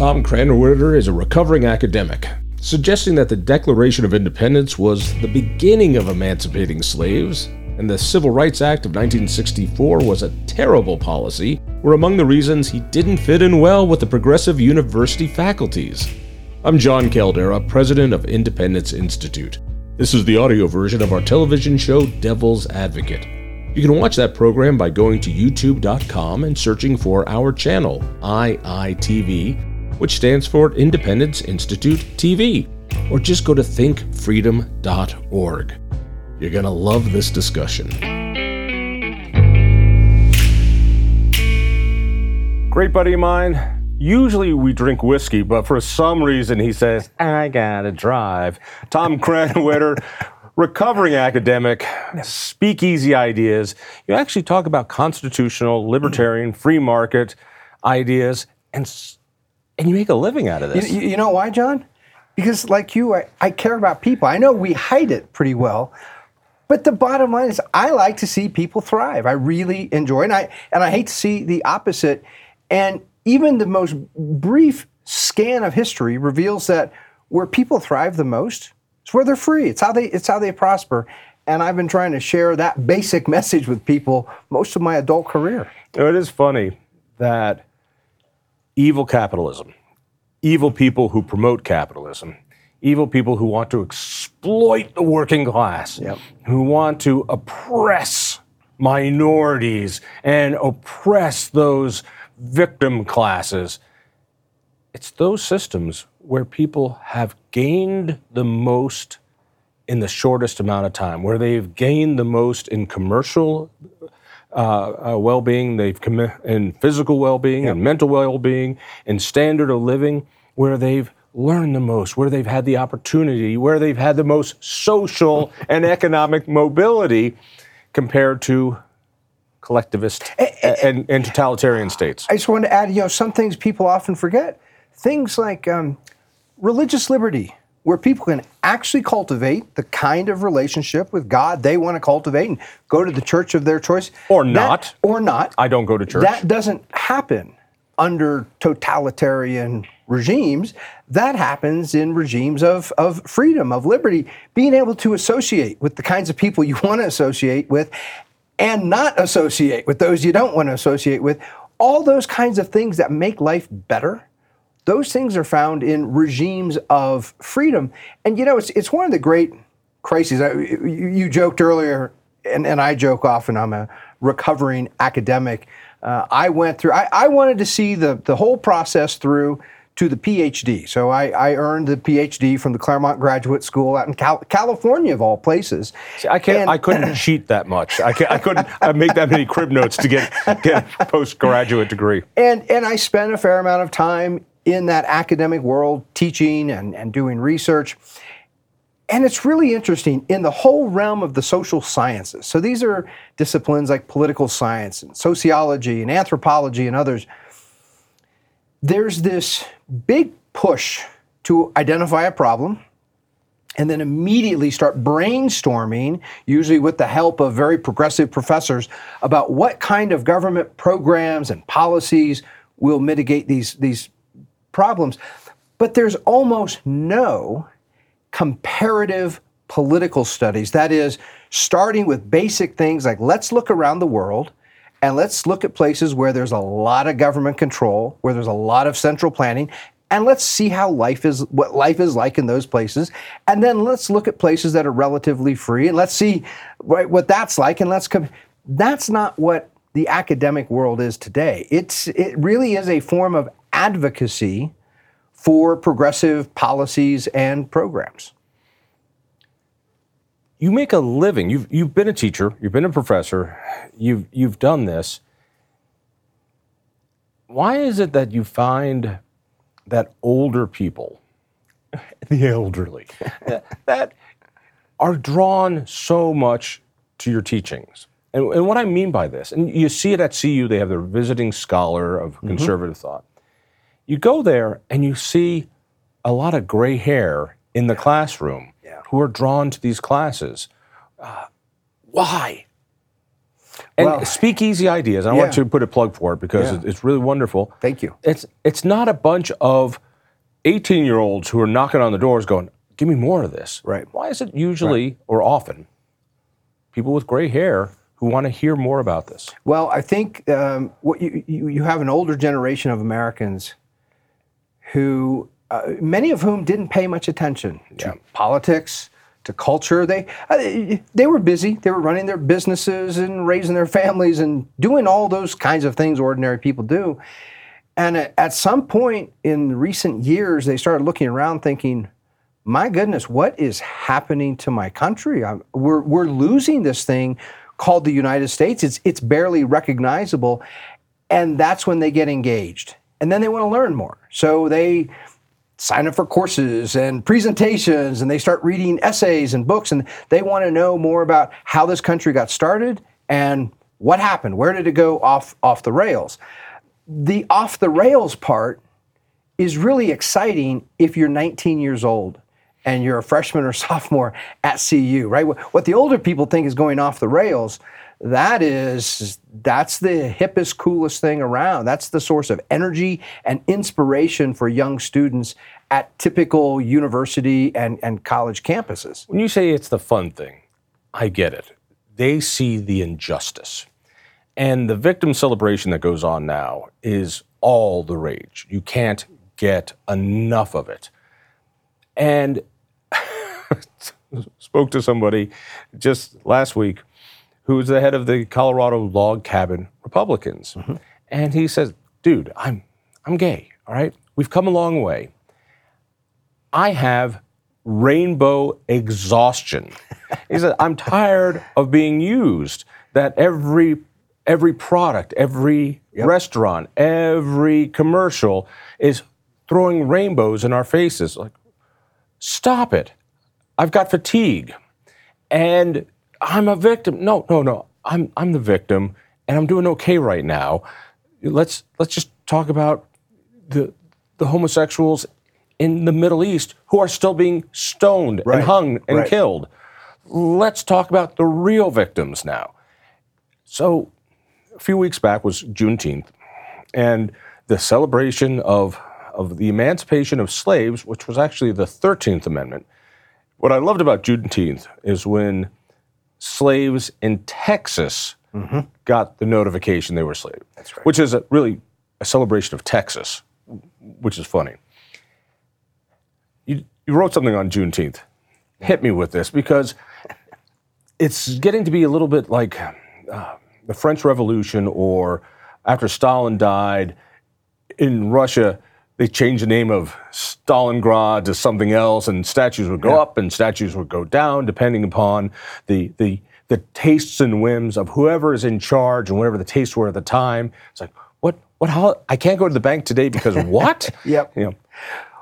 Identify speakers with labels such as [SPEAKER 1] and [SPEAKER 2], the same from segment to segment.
[SPEAKER 1] Tom Krannawitter is a recovering academic, suggesting that the Declaration of Independence was the beginning of emancipating slaves, and the Civil Rights Act of 1964 was a terrible policy, were among the reasons he didn't fit in well with the progressive university faculties. I'm Jon Caldara, president of Independence Institute. This is the audio version of our television show Devil's Advocate. You can watch that program by going to youtube.com and searching for our channel, IITV, which stands for Independence Institute TV, or just go to thinkfreedom.org. You're going to love this discussion. Great buddy of mine. Usually we drink whiskey, but for some reason he says, I gotta drive. Tom Krannawitter, recovering academic, speakeasy ideas. You actually talk about constitutional, libertarian, free market ideas, and, and you make a living out of this.
[SPEAKER 2] You, you know why, Jon? Because, like you, I, I care about people. I know we hide it pretty well, but the bottom line is, I like to see people thrive. I really enjoy, it. and I and I hate to see the opposite. And even the most brief scan of history reveals that where people thrive the most is where they're free. It's how they it's how they prosper. And I've been trying to share that basic message with people most of my adult career.
[SPEAKER 1] It is funny that evil capitalism, evil people who promote capitalism, evil people who want to exploit the working class,
[SPEAKER 2] yep.
[SPEAKER 1] who want to oppress minorities and oppress those victim classes. It's those systems where people have gained the most in the shortest amount of time, where they've gained the most in commercial uh, uh, well-being, they've in physical well-being and mental well-being, and standard of living, where they've learned the most, where they've had the opportunity, where they've had the most social and economic mobility, compared to collectivist and, eh, eh, and, and, totalitarian states.
[SPEAKER 2] I just wanted to add, you know, some things people often forget. Things like um, religious liberty, where people can actually cultivate the kind of relationship with God they want to cultivate and go to the church of their choice.
[SPEAKER 1] Or not.
[SPEAKER 2] That, or not.
[SPEAKER 1] I don't go to church.
[SPEAKER 2] That doesn't happen under totalitarian regimes. That happens in regimes of, of freedom, of liberty, being able to associate with the kinds of people you want to associate with and not associate with those you don't want to associate with. All those kinds of things that make life better, those things are found in regimes of freedom. And you know, it's, it's one of the great crises. you, you, joked earlier, and, and I joke often, I'm a recovering academic. Uh, I went through, I, I wanted to see the, the whole process through to the PhD. So I, I, earned the PhD from the Claremont Graduate School out in Cal- California, of all places.
[SPEAKER 1] See, I can't. And, I couldn't cheat that much. I, I couldn't make that many crib notes to get get a postgraduate degree.
[SPEAKER 2] And and I spent a fair amount of time in that academic world, teaching and, and doing research. And it's really interesting in the whole realm of the social sciences. So these are disciplines like political science and sociology and anthropology and others there's this big push to identify a problem and then immediately start brainstorming, usually with the help of very progressive professors, about what kind of government programs and policies will mitigate these, these problems. But there's almost no comparative political studies. That is, starting with basic things like let's look around the world and let's look at places where there's a lot of government control, where there's a lot of central planning, and let's see how life is what life is like in those places and then let's look at places that are relatively free and let's see right, what that's like and let's come that's not what the academic world is today it's it really is a form of advocacy for progressive policies and programs
[SPEAKER 1] you make a living. You've, you've been a teacher, you've been a professor, you've, you've done this. Why is it that you find that older people, the elderly, that are drawn so much to your teachings? And, and, what I mean by this, and you see it at CU, they have their visiting scholar of mm-hmm. conservative mm-hmm. thought. You go there and you see a lot of gray hair in the classroom who are drawn to these classes. Uh, why? And
[SPEAKER 2] Well-
[SPEAKER 1] Speakeasy Ideas, I want to put a plug for it because
[SPEAKER 2] Yeah.
[SPEAKER 1] it's really wonderful.
[SPEAKER 2] Thank you.
[SPEAKER 1] It's it's not a bunch of 18 year olds who are knocking on the doors going, "Give me more of this."
[SPEAKER 2] Right.
[SPEAKER 1] Why is it usually or often people with gray hair who want to hear more about this?
[SPEAKER 2] Well, I think um, what you, you you have an older generation of Americans who uh, many of whom didn't pay much attention to politics, to culture. They uh, they were busy. They were running their businesses and raising their families and doing all those kinds of things ordinary people do. And at, at some point in recent years, they started looking around, thinking, "My goodness, what is happening to my country? I'm, we're we're losing this thing called the United States. It's it's barely recognizable." And that's when they get engaged, and then they want to learn more. So they sign up for courses and presentations and they start reading essays and books and they want to know more about how this country got started and what happened where did it go off off the rails the off the rails part is really exciting if you're 19 years old and you're a freshman or sophomore at CU, right? What the older people think is going off the rails, that is that's the hippest, coolest thing around. That's the source of energy and inspiration for young students at typical university and, and college campuses.
[SPEAKER 1] When you say it's the fun thing, I get it. They see the injustice. And the victim celebration that goes on now is all the rage. You can't get enough of it. And spoke to somebody just last week who was the head of the Colorado Log Cabin Republicans. Mm-hmm. And he says, dude, I'm I'm gay, all right? We've come a long way. I have rainbow exhaustion. he said, I'm tired of being used. That every every product, every restaurant, every commercial is throwing rainbows in our faces. Like, stop it. I've got fatigue. And I'm a victim. No, no, no. I'm I'm the victim and I'm doing okay right now. Let's let's just talk about the the homosexuals in the Middle East who are still being stoned
[SPEAKER 2] Right.
[SPEAKER 1] and hung and
[SPEAKER 2] Right.
[SPEAKER 1] killed. Let's talk about the real victims now. So, a few weeks back was Juneteenth, and the celebration of, of the emancipation of slaves, which was actually the 13th Amendment. What I loved about Juneteenth is when slaves in Texas got the notification they were slaves. That's
[SPEAKER 2] right.
[SPEAKER 1] Which is a, really a celebration of Texas, which is funny. You, you wrote something on Juneteenth. Hit me with this because it's getting to be a little bit like uh, the French Revolution or after Stalin died in Russia, they changed the name of Stalingrad to something else, and statues would go up and statues would go down depending upon the, the, the tastes and whims of whoever is in charge and whatever the tastes were at the time. It's like, what, what, how, I can't go to the bank today because what?
[SPEAKER 2] Yep.
[SPEAKER 1] You know,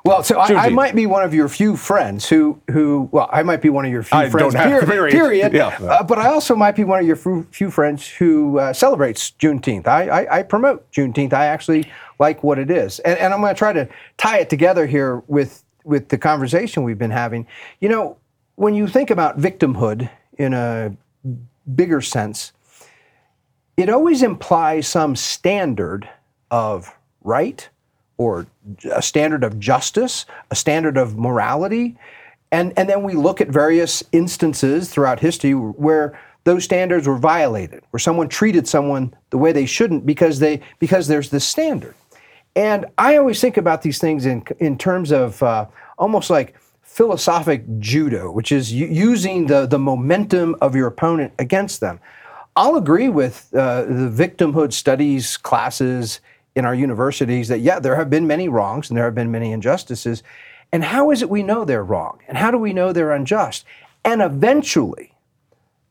[SPEAKER 2] Well, so I, I might be one of your few friends who, who well, I might be one of your few
[SPEAKER 1] I
[SPEAKER 2] friends,
[SPEAKER 1] don't have
[SPEAKER 2] per-
[SPEAKER 1] to
[SPEAKER 2] period.
[SPEAKER 1] yeah.
[SPEAKER 2] Uh, but I also might be one of your few, few friends who uh, celebrates Juneteenth. I, I, I promote Juneteenth. I actually like what it is, and, and I'm going to try to tie it together here with with the conversation we've been having. You know, when you think about victimhood in a bigger sense, it always implies some standard of right or a standard of justice, a standard of morality. And, and then we look at various instances throughout history where those standards were violated, where someone treated someone the way they shouldn't because, they, because there's this standard. And I always think about these things in, in terms of uh, almost like philosophic judo, which is using the, the momentum of your opponent against them. I'll agree with uh, the victimhood studies classes in our universities that, yeah, there have been many wrongs and there have been many injustices. And how is it we know they're wrong? And how do we know they're unjust? And eventually,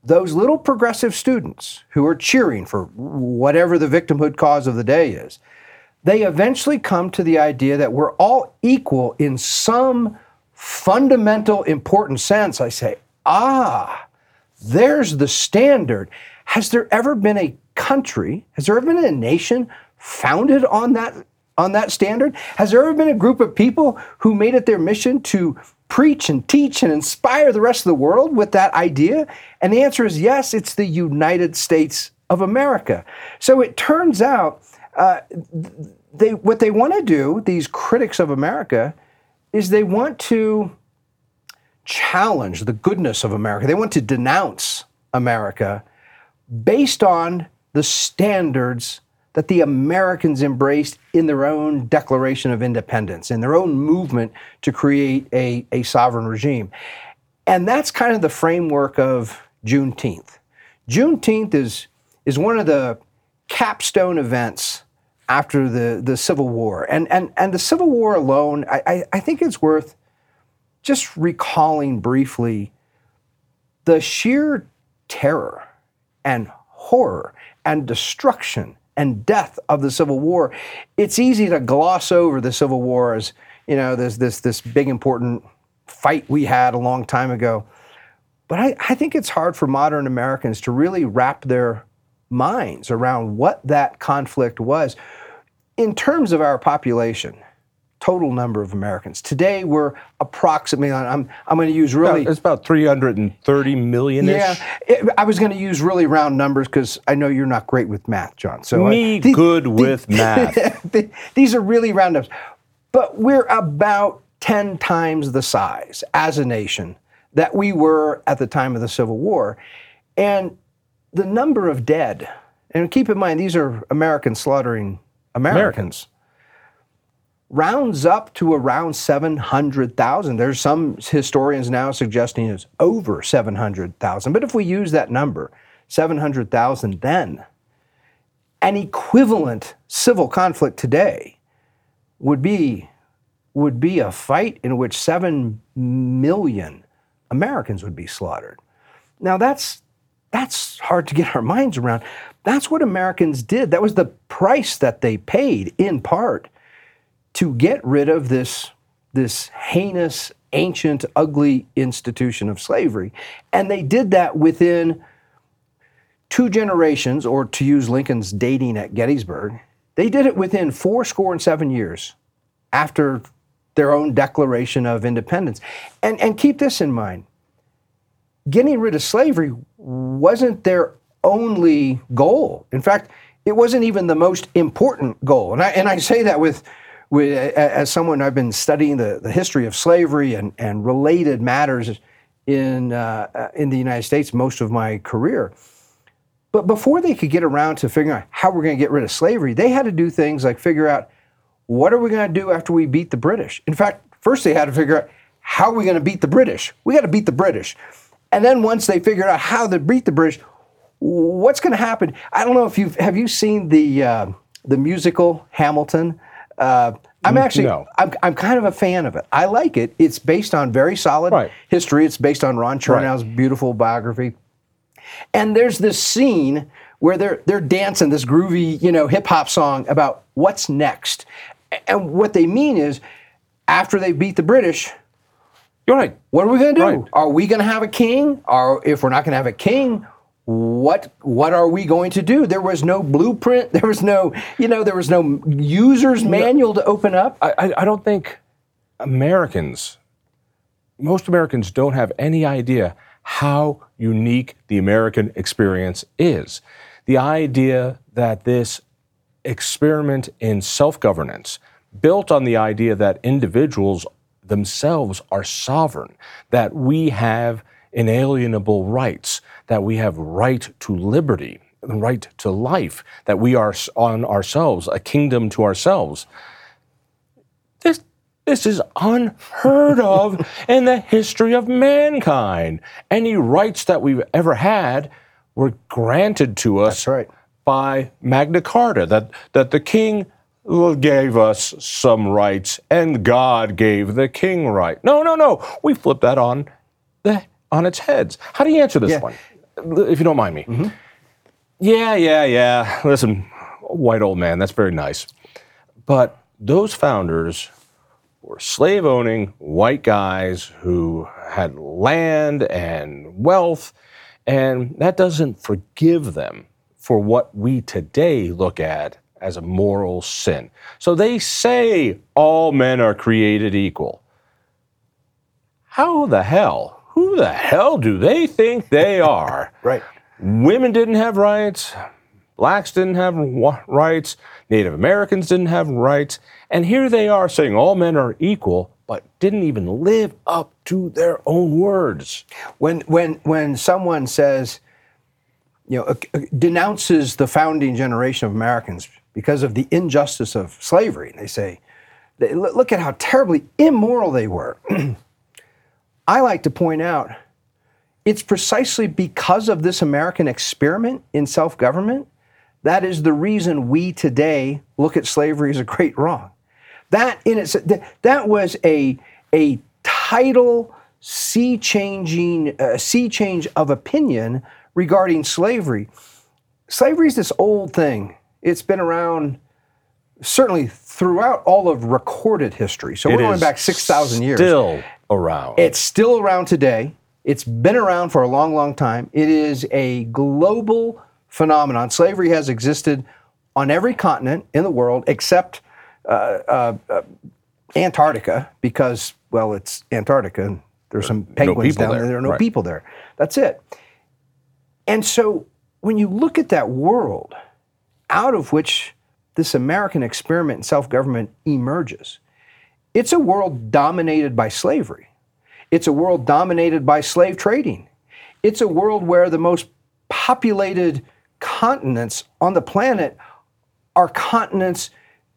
[SPEAKER 2] those little progressive students who are cheering for whatever the victimhood cause of the day is, they eventually come to the idea that we're all equal in some fundamental important sense. I say, ah, there's the standard. Has there ever been a country, has there ever been a nation founded on that on that standard? Has there ever been a group of people who made it their mission to preach and teach and inspire the rest of the world with that idea? And the answer is yes, it's the United States of America. So it turns out uh, they what they want to do, these critics of America, is they want to challenge the goodness of America. They want to denounce America based on the standards that the Americans embraced in their own Declaration of Independence, in their own movement to create a, a sovereign regime. And that's kind of the framework of Juneteenth. Juneteenth is, is one of the capstone events after the, the Civil War. And, and, and the Civil War alone, I, I, I think it's worth just recalling briefly the sheer terror and horror and destruction and death of the Civil War, it's easy to gloss over the Civil War as, you know, this, this, this big important fight we had a long time ago. But I, I think it's hard for modern Americans to really wrap their minds around what that conflict was in terms of our population total number of Americans. Today, we're approximately, I'm, I'm going to use really.
[SPEAKER 1] It's about 330 million
[SPEAKER 2] Yeah, it, I was going to use really round numbers because I know you're not great with math, Jon.
[SPEAKER 1] So uh, Me I, good with math.
[SPEAKER 2] these are really round numbers. But we're about 10 times the size as a nation that we were at the time of the Civil War. And the number of dead, and keep in mind, these are Americans slaughtering Americans. Americans rounds up to around 700,000. There's some historians now suggesting it's over 700,000. But if we use that number, 700,000 then, an equivalent civil conflict today would be would be a fight in which 7 million Americans would be slaughtered. Now that's that's hard to get our minds around. That's what Americans did. That was the price that they paid in part to get rid of this, this heinous, ancient, ugly institution of slavery. And they did that within two generations, or to use Lincoln's dating at Gettysburg, they did it within four score and seven years after their own Declaration of Independence. And, and keep this in mind getting rid of slavery wasn't their only goal. In fact, it wasn't even the most important goal. And I, and I say that with with as someone I've been studying the, the history of slavery and, and related matters in, uh, uh, in the United States most of my career. But before they could get around to figuring out how we're going to get rid of slavery, they had to do things like figure out what are we going to do after we beat the British. In fact, first they had to figure out how are we going to beat the British. We got to beat the British. And then once they figured out how to beat the British, what's going to happen? I don't know if you've have you seen the uh, the musical Hamilton. Uh, I'm actually, no. I'm, I'm kind of a fan of it. I like it. It's based on very solid right. history. It's based on Ron Chernow's right. beautiful biography. And there's this scene where they're they're dancing this groovy, you know, hip hop song about what's next. And what they mean is, after they beat the British,
[SPEAKER 1] you're right.
[SPEAKER 2] What are we going to do? Right. Are we going to have a king? Or if we're not going to have a king, what what are we going to do? There was no blueprint. There was no you know there was no user's manual to open up.
[SPEAKER 1] I, I don't think Americans, most Americans, don't have any idea how unique the American experience is. The idea that this experiment in self governance, built on the idea that individuals themselves are sovereign, that we have inalienable rights, that we have right to liberty, right to life, that we are on ourselves, a kingdom to ourselves. This, this is unheard of in the history of mankind. Any rights that we've ever had were granted to us
[SPEAKER 2] right.
[SPEAKER 1] by Magna Carta, that, that the king gave us some rights and God gave the king right. No, no, no. We flip that on the on its heads. How do you answer this yeah. one, if you don't mind me? Mm-hmm. Yeah, yeah, yeah. Listen, white old man, that's very nice. But those founders were slave owning white guys who had land and wealth, and that doesn't forgive them for what we today look at as a moral sin. So they say all men are created equal. How the hell who the hell do they think they are?
[SPEAKER 2] right.
[SPEAKER 1] Women didn't have rights. blacks didn't have rights, Native Americans didn't have rights, and here they are saying all men are equal, but didn't even live up to their own words.
[SPEAKER 2] When when when someone says, you know, uh, uh, denounces the founding generation of Americans because of the injustice of slavery, and they say, look at how terribly immoral they were. I like to point out it's precisely because of this American experiment in self government that is the reason we today look at slavery as a great wrong. That in its that was a a tidal sea changing uh, sea change of opinion regarding slavery. Slavery is this old thing. It's been around certainly throughout all of recorded history. So we're going back 6,000 years.
[SPEAKER 1] Still around.
[SPEAKER 2] It's still around today. It's been around for a long, long time. It is a global phenomenon. Slavery has existed on every continent in the world except uh, uh, uh, Antarctica, because, well, it's Antarctica and there's some penguins
[SPEAKER 1] no
[SPEAKER 2] down there.
[SPEAKER 1] there.
[SPEAKER 2] There are no
[SPEAKER 1] Right.
[SPEAKER 2] people there. That's it. And so when you look at that world out of which this American experiment in self government emerges, it's a world dominated by slavery. It's a world dominated by slave trading. It's a world where the most populated continents on the planet are continents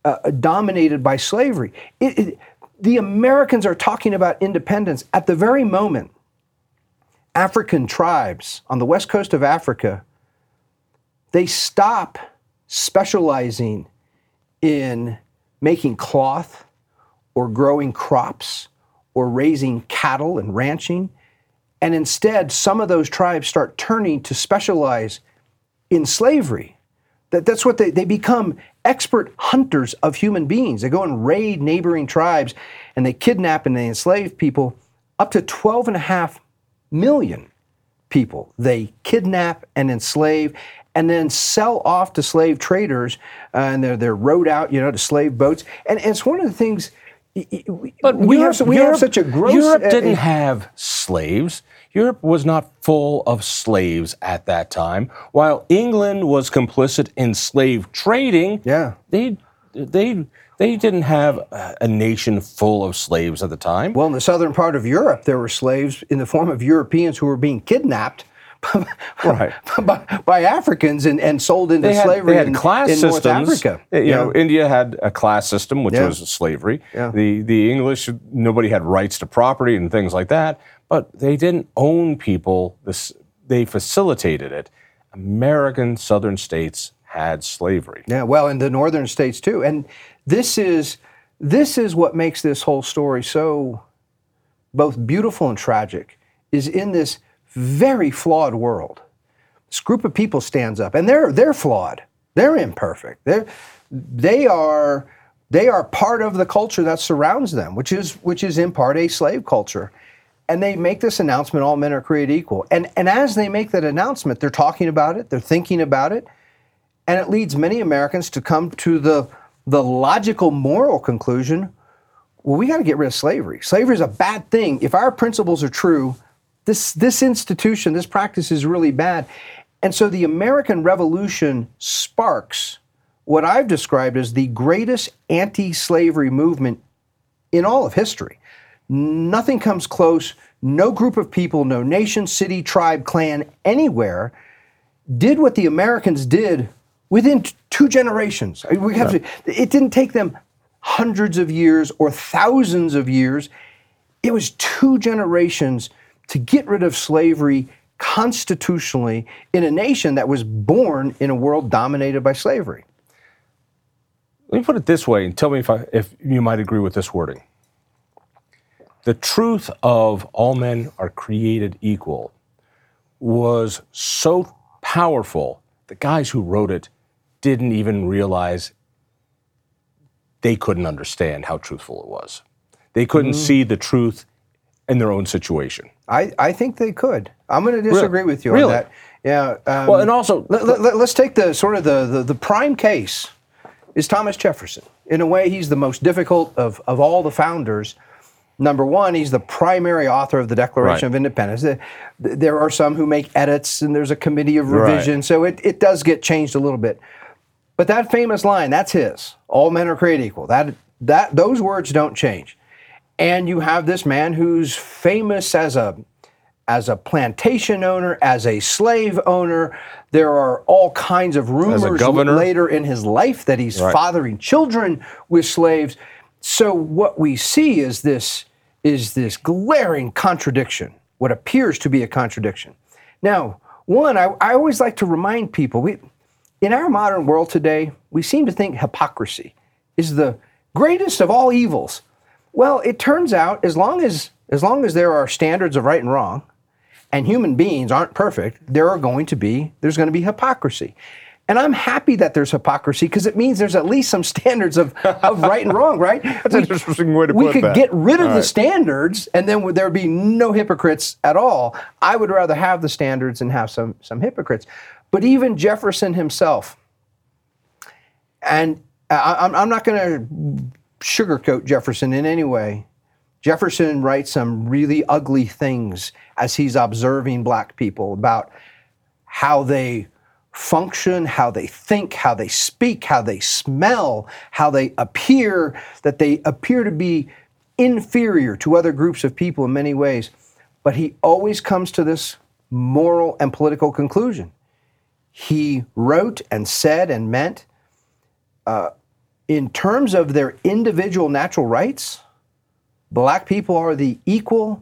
[SPEAKER 2] uh, dominated by slavery. It- it- the Americans are talking about independence at the very moment African tribes on the west coast of Africa they stop specializing in making cloth or growing crops or raising cattle and ranching. And instead, some of those tribes start turning to specialize in slavery. That, that's what they, they become expert hunters of human beings. They go and raid neighboring tribes and they kidnap and they enslave people. Up to 12 and a half million people they kidnap and enslave and then sell off to slave traders uh, and they're, they're rowed out you know to slave boats and, and it's one of the things y- we, we, have, we have such a gross
[SPEAKER 1] Europe
[SPEAKER 2] uh,
[SPEAKER 1] didn't
[SPEAKER 2] uh,
[SPEAKER 1] have slaves. Europe was not full of slaves at that time. While England was complicit in slave trading,
[SPEAKER 2] Yeah.
[SPEAKER 1] they they they didn't have a nation full of slaves at the time.
[SPEAKER 2] well in the southern part of europe there were slaves in the form of europeans who were being kidnapped
[SPEAKER 1] Right.
[SPEAKER 2] by, by africans and, and sold into
[SPEAKER 1] they had,
[SPEAKER 2] slavery
[SPEAKER 1] they had
[SPEAKER 2] in,
[SPEAKER 1] class
[SPEAKER 2] in
[SPEAKER 1] systems.
[SPEAKER 2] north africa uh,
[SPEAKER 1] You
[SPEAKER 2] Yeah.
[SPEAKER 1] know, India had a class system, which
[SPEAKER 2] Yeah.
[SPEAKER 1] was slavery.
[SPEAKER 2] Yeah.
[SPEAKER 1] The the English, nobody had rights to property and things like that. But they didn't own people. This they facilitated it. American southern states had slavery.
[SPEAKER 2] Yeah, well, in the northern states too. And this is this is what makes this whole story so both beautiful and tragic is in this very flawed world. This group of people stands up and they're they're flawed. They're imperfect. They're they are they are part of the culture that surrounds them, which is which is in part a slave culture. And they make this announcement all men are created equal. And and as they make that announcement, they're talking about it, they're thinking about it, and it leads many Americans to come to the, the logical moral conclusion well, we got to get rid of slavery. Slavery is a bad thing. If our principles are true, this, this institution, this practice is really bad. And so the American Revolution sparks what I've described as the greatest anti slavery movement in all of history. Nothing comes close. No group of people, no nation, city, tribe, clan, anywhere did what the Americans did within t- two generations. We have to, it didn't take them hundreds of years or thousands of years. It was two generations to get rid of slavery constitutionally in a nation that was born in a world dominated by slavery.
[SPEAKER 1] Let me put it this way and tell me if, I, if you might agree with this wording. The truth of all men are created equal was so powerful, the guys who wrote it didn't even realize they couldn't understand how truthful it was. They couldn't mm-hmm. see the truth in their own situation.
[SPEAKER 2] I, I think they could. I'm going to disagree with you
[SPEAKER 1] Really?
[SPEAKER 2] on that. Yeah. um,
[SPEAKER 1] Well, and also,
[SPEAKER 2] Let, us take the sort of the, the, the prime case is Thomas Jefferson. In a way, he's the most difficult of, of all the founders Number one, he's the primary author of the Declaration
[SPEAKER 1] Right.
[SPEAKER 2] of Independence. There- are some who make edits, and there's a committee of
[SPEAKER 1] Right.
[SPEAKER 2] revision, so it, it does get changed a little bit. But that famous line, that's his. All men are created equal. That that those words don't change. And you have this man who's famous as a as a plantation owner, as a slave owner. There are all kinds of rumors later in his life that he's
[SPEAKER 1] Right.
[SPEAKER 2] fathering children with slaves. So what we see is this is this glaring contradiction, what appears to be a contradiction. Now, one, I, I always like to remind people we in our modern world today, we seem to think hypocrisy is the greatest of all evils. Well, it turns out as long as as long as there are standards of right and wrong, and human beings aren't perfect, there are going to be there's going to be hypocrisy. And I'm happy that there's hypocrisy because it means there's at least some standards of, of right and wrong, right? That's
[SPEAKER 1] an interesting way to put that.
[SPEAKER 2] we could
[SPEAKER 1] that.
[SPEAKER 2] get rid of
[SPEAKER 1] All
[SPEAKER 2] the
[SPEAKER 1] right.
[SPEAKER 2] standards and then there would be no hypocrites at all. I would rather have the standards and have some, some hypocrites. But even Jefferson himself, and uh, I, I'm, I'm not going to sugarcoat Jefferson in any way. Jefferson writes some really ugly things as he's observing black people about how they function, how they think, how they speak, how they smell, how they appear, that they appear to be inferior to other groups of people in many ways. But he always comes to this moral and political conclusion. He wrote and said and meant, uh, in terms of their individual natural rights, black people are the equal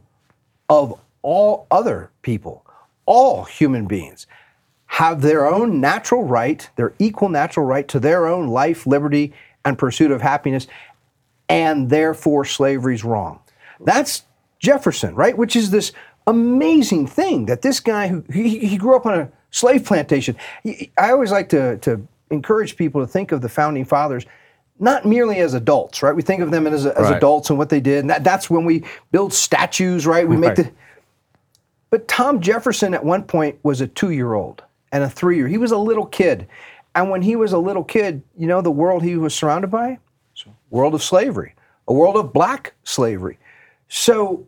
[SPEAKER 2] of all other people. All human beings have their own natural right, their equal natural right to their own life, liberty, and pursuit of happiness, and therefore slavery's wrong. That's Jefferson, right? Which is this amazing thing that this guy who he, he grew up on a slave plantation. He- I always like to, to encourage people to think of the founding fathers not merely as adults, right? We think of them as, as
[SPEAKER 1] Right.
[SPEAKER 2] adults and what they did, and that, that's when we build statues, right? We make
[SPEAKER 1] Right.
[SPEAKER 2] the but Tom Jefferson at one point was a two year old and a three year. He was a little kid. And when he was a little kid, you know the world he was surrounded by? World of slavery, a world of black slavery. So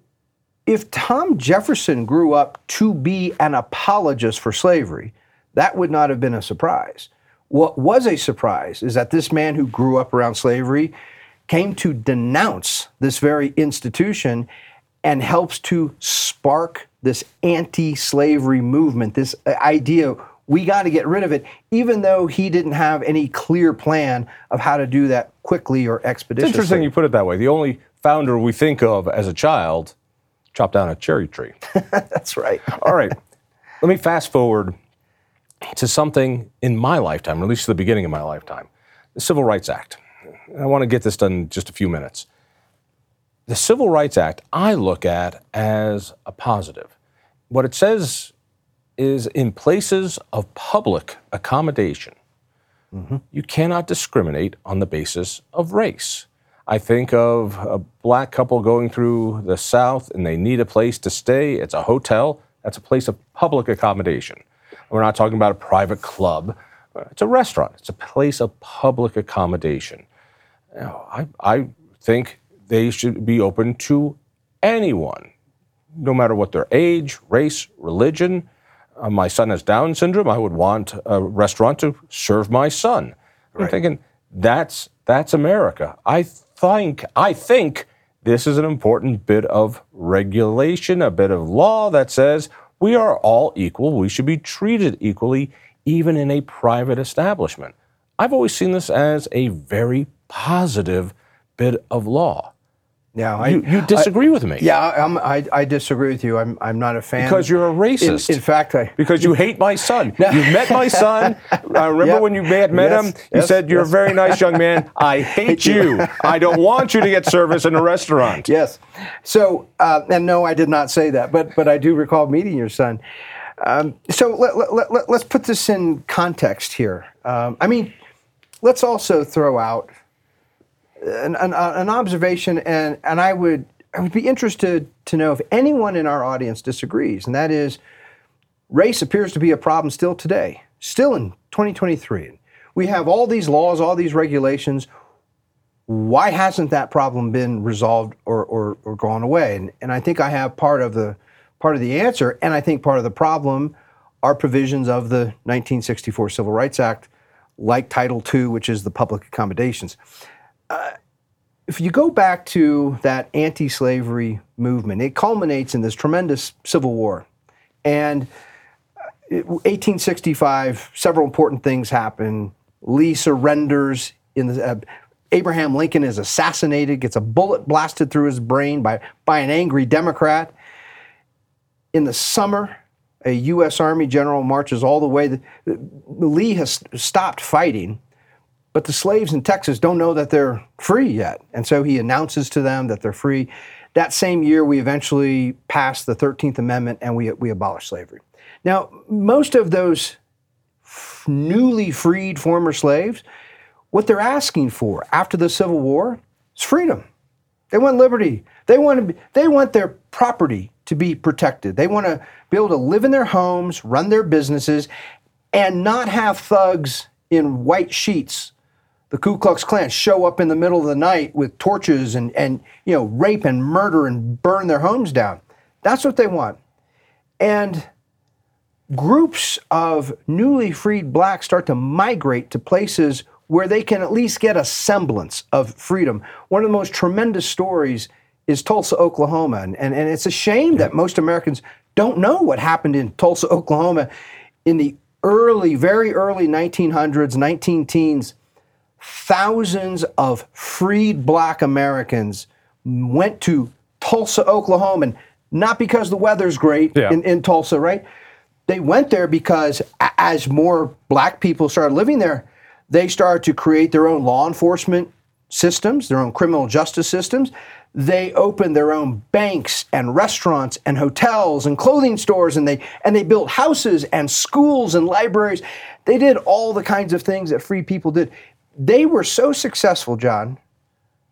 [SPEAKER 2] if Tom Jefferson grew up to be an apologist for slavery, that would not have been a surprise. What was a surprise is that this man who grew up around slavery came to denounce this very institution and helps to spark this anti slavery movement, this uh, idea we got to get rid of it, even though he didn't have any clear plan of how to do that quickly or
[SPEAKER 1] It's interesting you put it that way. The only founder we think of as a child chopped down a cherry tree.
[SPEAKER 2] That's right.
[SPEAKER 1] All right. Let me fast forward to something in my lifetime, or at least to the beginning of my lifetime the Civil Rights Act. I want to get this done in just a few minutes. The Civil Rights Act, I look at as a positive. What it says is in places of public accommodation, mm-hmm. you cannot discriminate on the basis of race. I think of a black couple going through the South and they need a place to stay. It's a hotel, that's a place of public accommodation. We're not talking about a private club, it's a restaurant, it's a place of public accommodation. You know, I, I think they should be open to anyone, no matter what their age, race, religion. Uh, my son has Down syndrome. I would want a restaurant to serve my son. I'm thinking that's that's America. I think I think this is an important bit of regulation, a bit of law that says we are all equal. We should be treated equally, even in a private establishment. I've always seen this as a very positive bit of law.
[SPEAKER 2] Yeah, I,
[SPEAKER 1] You, you disagree with me
[SPEAKER 2] yeah, I- I'm, I, I disagree with you. I'm, I'm not a fan.
[SPEAKER 1] because you're a racist.
[SPEAKER 2] in fact, I,
[SPEAKER 1] because you hate my son. You met my son. I remember
[SPEAKER 2] Yep.
[SPEAKER 1] when you met, met
[SPEAKER 2] Yes,
[SPEAKER 1] him, you
[SPEAKER 2] yes,
[SPEAKER 1] said, You're
[SPEAKER 2] yes.
[SPEAKER 1] a very nice young man. I hate you. I don't want you to get service in a restaurant.
[SPEAKER 2] yes. So, uh, and no, I did not say that, but but I do recall meeting your son. Um, so let, let, let, let- let's put this in context here. Um, I mean, let's also throw out an, an, an observation, and and I would I would be interested to know if anyone in our audience disagrees, and that is, race appears to be a problem still today, still in 2023. We have all these laws, all these regulations. Why hasn't that problem been resolved or, or, or gone away? And, and I think I have part of the part of the answer, and I think part of the problem are provisions of the 1964 Civil Rights Act, like Title II, which is the public accommodations. If you go back to that anti slavery movement, it culminates in this tremendous civil war. And 1865, uh, several important things happen. Lee surrenders. In the, uh, Abraham Lincoln is assassinated, gets a bullet blasted through his brain by, by an angry Democrat. In the summer, a U.S. Army general marches all the way. Lee has stopped fighting, but the slaves in Texas don't know that they're free yet. And so he announces to them that they're free. That same year, we eventually passed the 13th Amendment and we, we abolished slavery. Now, most of those newly freed former slaves, what they're asking for after the Civil War is freedom. They want liberty. They want, to be, they want their property to be protected. They want to be able to live in their homes, run their businesses, and not have thugs in white sheets, the Ku Klux Klan, show up in the middle of the night with torches and, and you know, rape and murder and burn their homes down. That's what they want. And groups of newly freed blacks start to migrate to places where they can at least get a semblance of freedom. One of the most tremendous stories is Tulsa, Oklahoma. And, and, and it's a shame that most Americans don't know what happened in Tulsa, Oklahoma in the early, very early 1900s, 19 teens. Thousands of freed black Americans went to Tulsa, Oklahoma, and not because the weather's great yeah. in, in Tulsa, right? They went there because as more black people started living there, they started to create their own law enforcement systems, their own criminal justice systems. They opened their own banks and restaurants and hotels and clothing stores and they and they built houses and schools and libraries. They did all the kinds of things that free people did. They were so successful, Jon,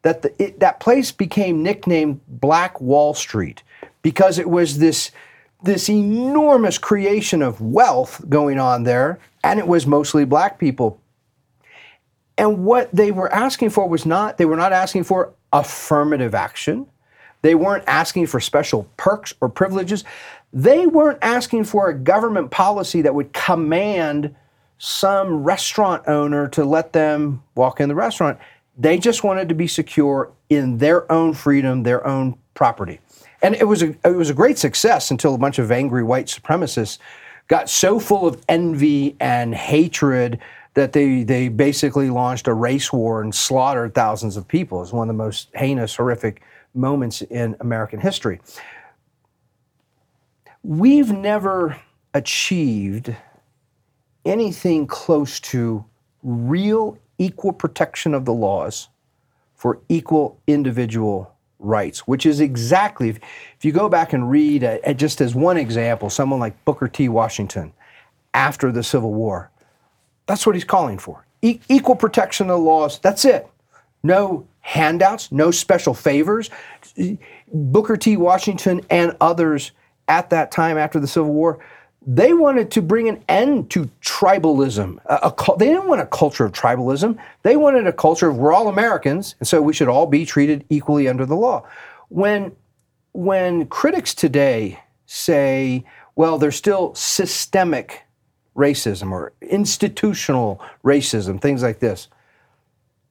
[SPEAKER 2] that the, it, that place became nicknamed Black Wall Street because it was this this enormous creation of wealth going on there, and it was mostly black people. And what they were asking for was not, they were not asking for affirmative action. They weren't asking for special perks or privileges. They weren't asking for a government policy that would command some restaurant owner to let them walk in the restaurant. They just wanted to be secure in their own freedom, their own property. And it was a, it was a great success until a bunch of angry white supremacists got so full of envy and hatred that they, they basically launched a race war and slaughtered thousands of people. It's one of the most heinous, horrific moments in American history. We've never achieved anything close to real equal protection of the laws for equal individual rights, which is exactly, if, if you go back and read, uh, just as one example, someone like Booker T. Washington after the Civil War, that's what he's calling for. E- equal protection of the laws, that's it. No handouts, no special favors. Booker T. Washington and others at that time after the Civil War, they wanted to bring an end to tribalism. A, a, they didn't want a culture of tribalism. They wanted a culture of we're all Americans, and so we should all be treated equally under the law. When, when critics today say, well, there's still systemic racism or institutional racism, things like this,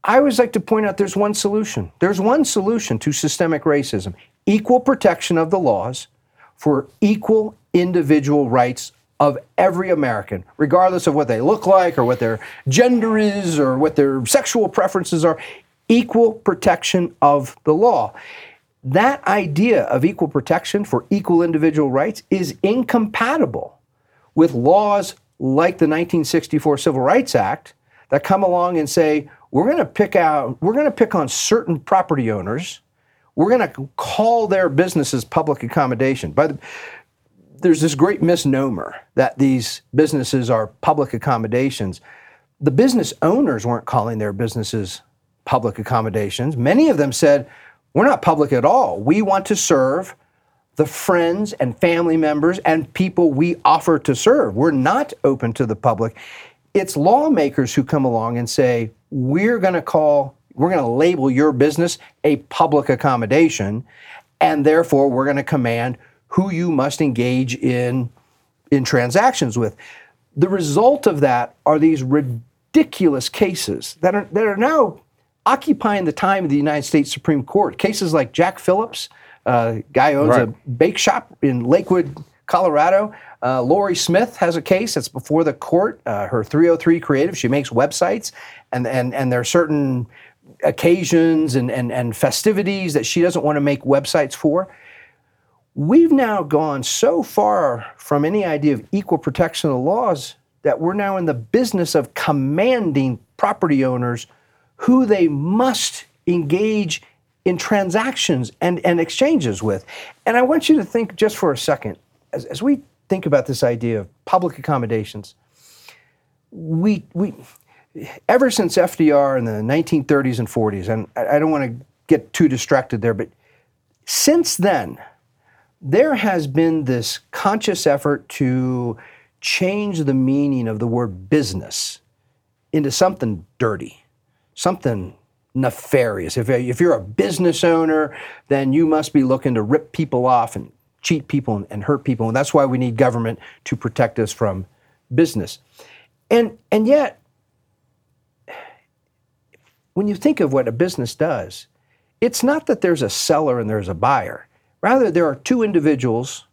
[SPEAKER 2] I always like to point out there's one solution. There's one solution to systemic racism equal protection of the laws for equal individual rights of every American, regardless of what they look like or what their gender is or what their sexual preferences are, equal protection of the law. That idea of equal protection for equal individual rights is incompatible with laws like the 1964 Civil Rights Act that come along and say, we're going to pick out, we're going to pick on certain property owners. We're going to call their businesses public accommodation. By the, there's this great misnomer that these businesses are public accommodations. The business owners weren't calling their businesses public accommodations. Many of them said, We're not public at all. We want to serve the friends and family members and people we offer to serve. We're not open to the public. It's lawmakers who come along and say, We're going to call we're going to label your business a public accommodation, and therefore we're going to command who you must engage in in transactions with. The result of that are these ridiculous cases that are that are now occupying the time of the United States Supreme Court. Cases like Jack Phillips, uh, guy owns
[SPEAKER 1] Right.
[SPEAKER 2] a bake shop in Lakewood, Colorado. Uh, Lorie Smith has a case that's before the court. Uh, her 303 Creative, she makes websites, and and and there are certain occasions and, and, and festivities that she doesn't want to make websites for. We've now gone so far from any idea of equal protection of laws that we're now in the business of commanding property owners who they must engage in transactions and, and exchanges with. And I want you to think just for a second, as, as we think about this idea of public accommodations, we, we, ever since FDR in the 1930s and 40s, and I, I don't want to get too distracted there, but since then, there has been this conscious effort to change the meaning of the word business into something dirty, something nefarious. If, if you're a business owner, then you must be looking to rip people off and cheat people and, and hurt people. And that's why we need government to protect us from business. And, and yet, when you think of what a business does, it's not that there's a seller and there's a buyer. Rather, there are two individuals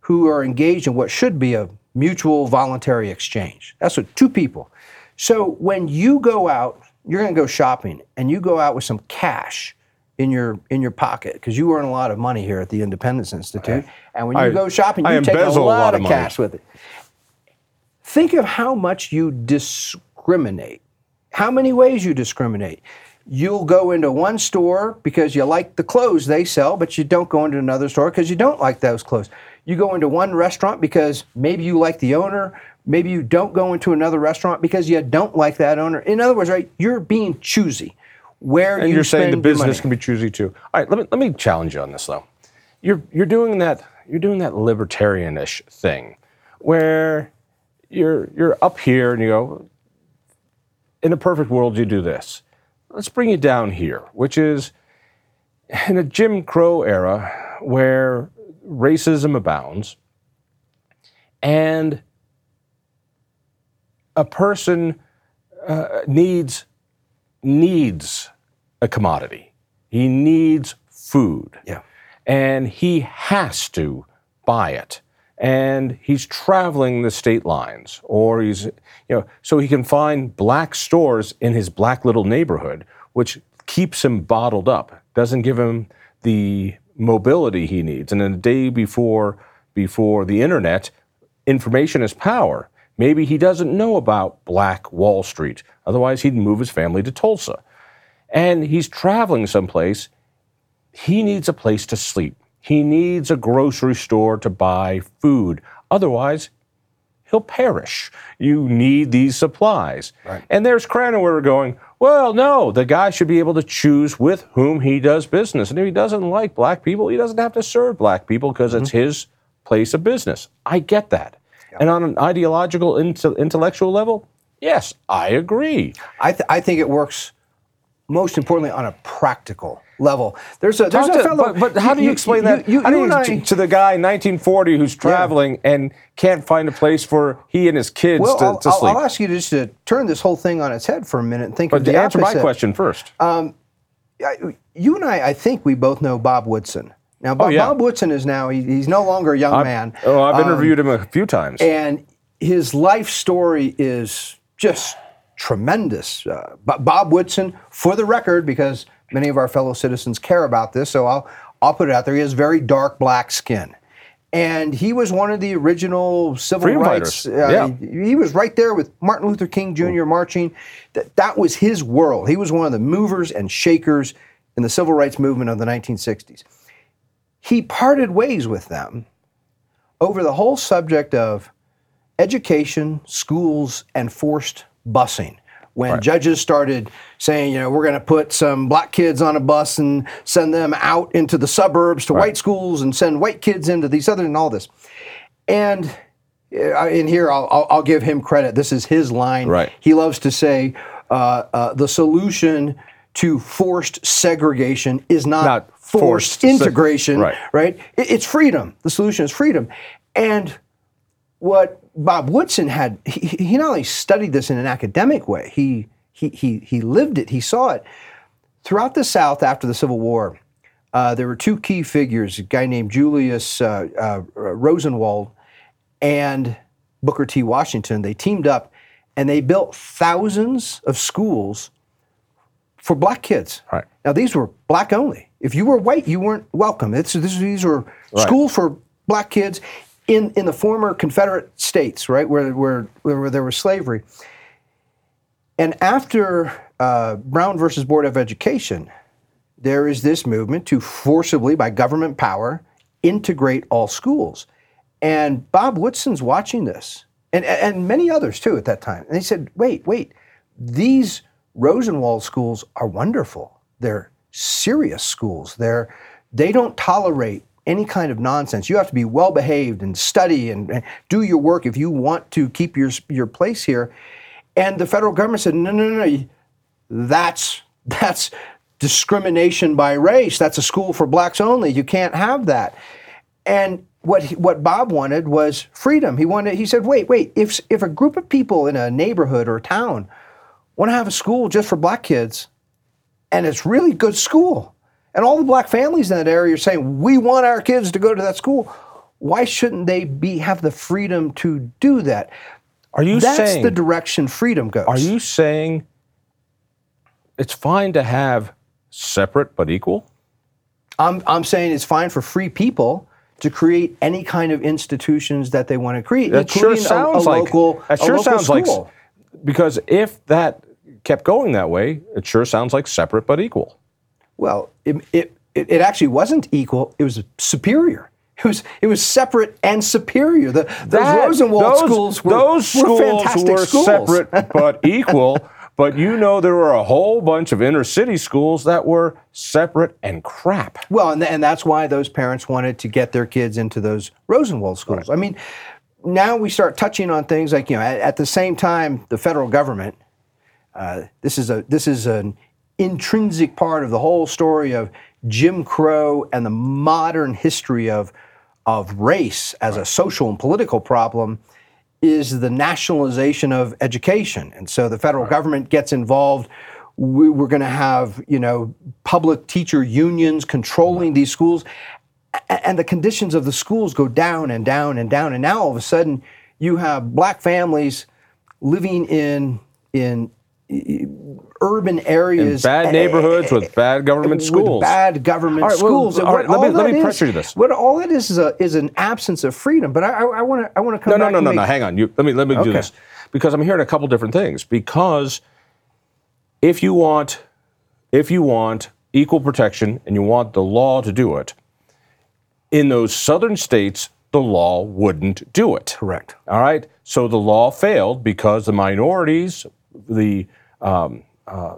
[SPEAKER 2] who are engaged in what should be a mutual voluntary exchange. That's what two people. So when you go out, you're going to go shopping and you go out with some cash in your in your pocket because you earn a lot of money here at the Independence Institute. And when you
[SPEAKER 1] I-
[SPEAKER 2] go shopping, you take a
[SPEAKER 1] embezzle a
[SPEAKER 2] lot,
[SPEAKER 1] lot
[SPEAKER 2] of
[SPEAKER 1] of
[SPEAKER 2] cash with it. Think of how much you discriminate. How many ways you discriminate. You'll go into one store because you like the clothes they sell, but you don't go into another store because you don't like those clothes. You go into one restaurant because maybe you like the owner, maybe you don't go into another restaurant because you don't like that owner. In other words, right, you're being choosy. Where
[SPEAKER 1] And
[SPEAKER 2] you
[SPEAKER 1] you're saying the business can be choosy too. All right, let me let me challenge you on this though. You're you're doing that you're doing that libertarianish thing, where you're you're up here and you go. In a perfect world, you do this. Let's bring you down here, which is in a Jim Crow era where racism abounds, and a person uh, needs needs a commodity. He needs food.
[SPEAKER 2] Yeah.
[SPEAKER 1] And he has to buy it. And he's traveling the state lines, or he's, you know, so he can find black stores in his black little neighborhood, which keeps him bottled up, doesn't give him the mobility he needs. And in a day before before the internet, information is power. Maybe he doesn't know about Black Wall Street. Otherwise, he'd move his family to Tulsa. And he's traveling someplace. He needs a place to sleep. He needs a grocery store to buy food. Otherwise, he'll perish. You need these supplies. And there's Krannawitter going, well, no, the guy should be able to choose with whom he does business. And if he doesn't like black people, he doesn't have to serve black people because it's mm-hmm. his place of business. I get that. And on an ideological, inte- intellectual level, yes, I agree.
[SPEAKER 2] I, th- I think it works most importantly on a practical level. There's a there's
[SPEAKER 1] Talk
[SPEAKER 2] a
[SPEAKER 1] to-
[SPEAKER 2] fellow.
[SPEAKER 1] but, but how do you, explain that?
[SPEAKER 2] You,
[SPEAKER 1] do
[SPEAKER 2] you I-
[SPEAKER 1] to the guy 1940 who's traveling and can't find a place for he and his kids
[SPEAKER 2] well,
[SPEAKER 1] to,
[SPEAKER 2] I'll,
[SPEAKER 1] to
[SPEAKER 2] I'll-
[SPEAKER 1] sleep?
[SPEAKER 2] I'll ask you to just to turn this whole thing on its head for a minute and think
[SPEAKER 1] but
[SPEAKER 2] of the
[SPEAKER 1] to answer my question first.
[SPEAKER 2] I- you and I, I think we both know Bob Woodson. Now, Bob,
[SPEAKER 1] Oh, yeah.
[SPEAKER 2] Bob Woodson is now he, he's no longer a young man.
[SPEAKER 1] oh, I've
[SPEAKER 2] Um,
[SPEAKER 1] interviewed him a few times.
[SPEAKER 2] and his life story is just tremendous. Uh, Bob Woodson, for the record, because many of our fellow citizens care about this, so I'll I'll put it out there. He has very dark black skin, and he was one of the original civil
[SPEAKER 1] Freedom
[SPEAKER 2] rights.
[SPEAKER 1] fighters. Uh, yeah.
[SPEAKER 2] he, he was right there with Martin Luther King Jr. Mm-hmm. marching. That that was his world. He was one of the movers and shakers in the civil rights movement of the 1960s. He parted ways with them over the whole subject of education, schools, and forced busing. When judges started saying, you know, we're going to put some black kids on a bus and send them out into the suburbs to white schools and send white kids into these other and all this. And uh, in here, I'll, I'll, I'll give him credit. This is his line.
[SPEAKER 1] Right.
[SPEAKER 2] He loves to say uh, uh, the solution to forced segregation is not,
[SPEAKER 1] Not
[SPEAKER 2] forced,
[SPEAKER 1] forced
[SPEAKER 2] integration,
[SPEAKER 1] right.
[SPEAKER 2] right? It- It's freedom. The solution is freedom. And what Bob Woodson had, he, he not only studied this in an academic way, he, he, he, he lived it, he saw it. Throughout the South after the Civil War, uh, there were two key figures a guy named Julius uh, uh, Rosenwald and Booker T. Washington. They teamed up and they built thousands of schools for black kids.
[SPEAKER 1] Right.
[SPEAKER 2] Now, these were black only. If you were white, you weren't welcome. It's, this, these were schools for black kids in, in the former Confederate states, right, where, where, where there was slavery. And after uh, Brown versus Board of Education, there is this movement to forcibly, by government power, integrate all schools. And Bob Woodson's watching this, and, and many others too at that time. And he said, wait, wait, these Rosenwald schools are wonderful. They're serious schools. They're, they don't tolerate any kind of nonsense. You have to be well behaved and study and, and do your work if you want to keep your, your place here. And the federal government said, no, no, no, no, that's, that's discrimination by race. That's a school for blacks only. You can't have that. And what he- what Bob wanted was freedom. He wanted. He said, "Wait, wait. If if a group of people in a neighborhood or a town want to have a school just for black kids, and it's really good school, and all the black families in that area are saying we want our kids to go to that school, why shouldn't they be have the freedom to do that?
[SPEAKER 1] Are you
[SPEAKER 2] That's
[SPEAKER 1] saying
[SPEAKER 2] the direction freedom goes.
[SPEAKER 1] Are you saying it's fine to have separate but equal?
[SPEAKER 2] I'm, I'm saying it's fine for free people to create any kind of institutions that they want to create,
[SPEAKER 1] That sure
[SPEAKER 2] including a-
[SPEAKER 1] sounds
[SPEAKER 2] a,
[SPEAKER 1] like
[SPEAKER 2] local,
[SPEAKER 1] that
[SPEAKER 2] a
[SPEAKER 1] sure sounds like
[SPEAKER 2] school.
[SPEAKER 1] because if that kept going that way, it sure sounds like separate but equal.
[SPEAKER 2] Well, it, it, it actually wasn't equal. It was superior. It was it was separate and superior. The, those
[SPEAKER 1] That-
[SPEAKER 2] Rosenwald
[SPEAKER 1] those,
[SPEAKER 2] schools were,
[SPEAKER 1] those
[SPEAKER 2] were
[SPEAKER 1] schools
[SPEAKER 2] fantastic
[SPEAKER 1] were
[SPEAKER 2] schools.
[SPEAKER 1] separate but equal. But you know there were a whole bunch of inner city schools that were separate and crap.
[SPEAKER 2] Well, and, and that's why those parents wanted to get their kids into those Rosenwald schools. I mean, now we start touching on things like you know, at, at the same time, the federal government. Uh, this is a this is an intrinsic part of the whole story of Jim Crow and the modern history of of race as a social and political problem is the nationalization of education. And so the federal government gets involved. We, we're going to have, you know, public teacher unions controlling these schools. And the conditions of the schools go down and down and down. And now all of a sudden, you have black families living in in urban areas,
[SPEAKER 1] Bad
[SPEAKER 2] eh,
[SPEAKER 1] neighborhoods with bad government
[SPEAKER 2] with
[SPEAKER 1] schools.
[SPEAKER 2] bad government
[SPEAKER 1] right, well,
[SPEAKER 2] schools. And
[SPEAKER 1] all right, let me- let me
[SPEAKER 2] is-
[SPEAKER 1] pressure you this.
[SPEAKER 2] What all that is is, a, is an absence of freedom. But I want to I want to come
[SPEAKER 1] No, no,
[SPEAKER 2] back
[SPEAKER 1] no,
[SPEAKER 2] and
[SPEAKER 1] no,
[SPEAKER 2] make-
[SPEAKER 1] no. Hang on. You, let me let me do this because I'm hearing a couple different things. Because if you want, if you want equal protection and you want the law to do it, in those southern states, the law wouldn't do it.
[SPEAKER 2] Correct.
[SPEAKER 1] All right. So the law failed because the minorities, the um, uh,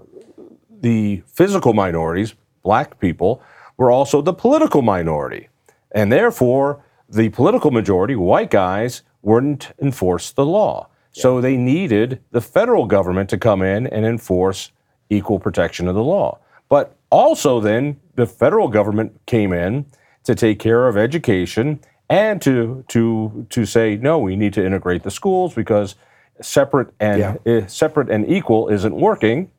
[SPEAKER 1] the physical minorities, black people, were also the political minority, and therefore the political majority, white guys, wouldn't enforce the law. So they needed the federal government to come in and enforce equal protection of the law. But also, then the federal government came in to take care of education and to to to say no, we need to integrate the schools because separate and
[SPEAKER 2] Yeah.
[SPEAKER 1] eh, separate and equal isn't working.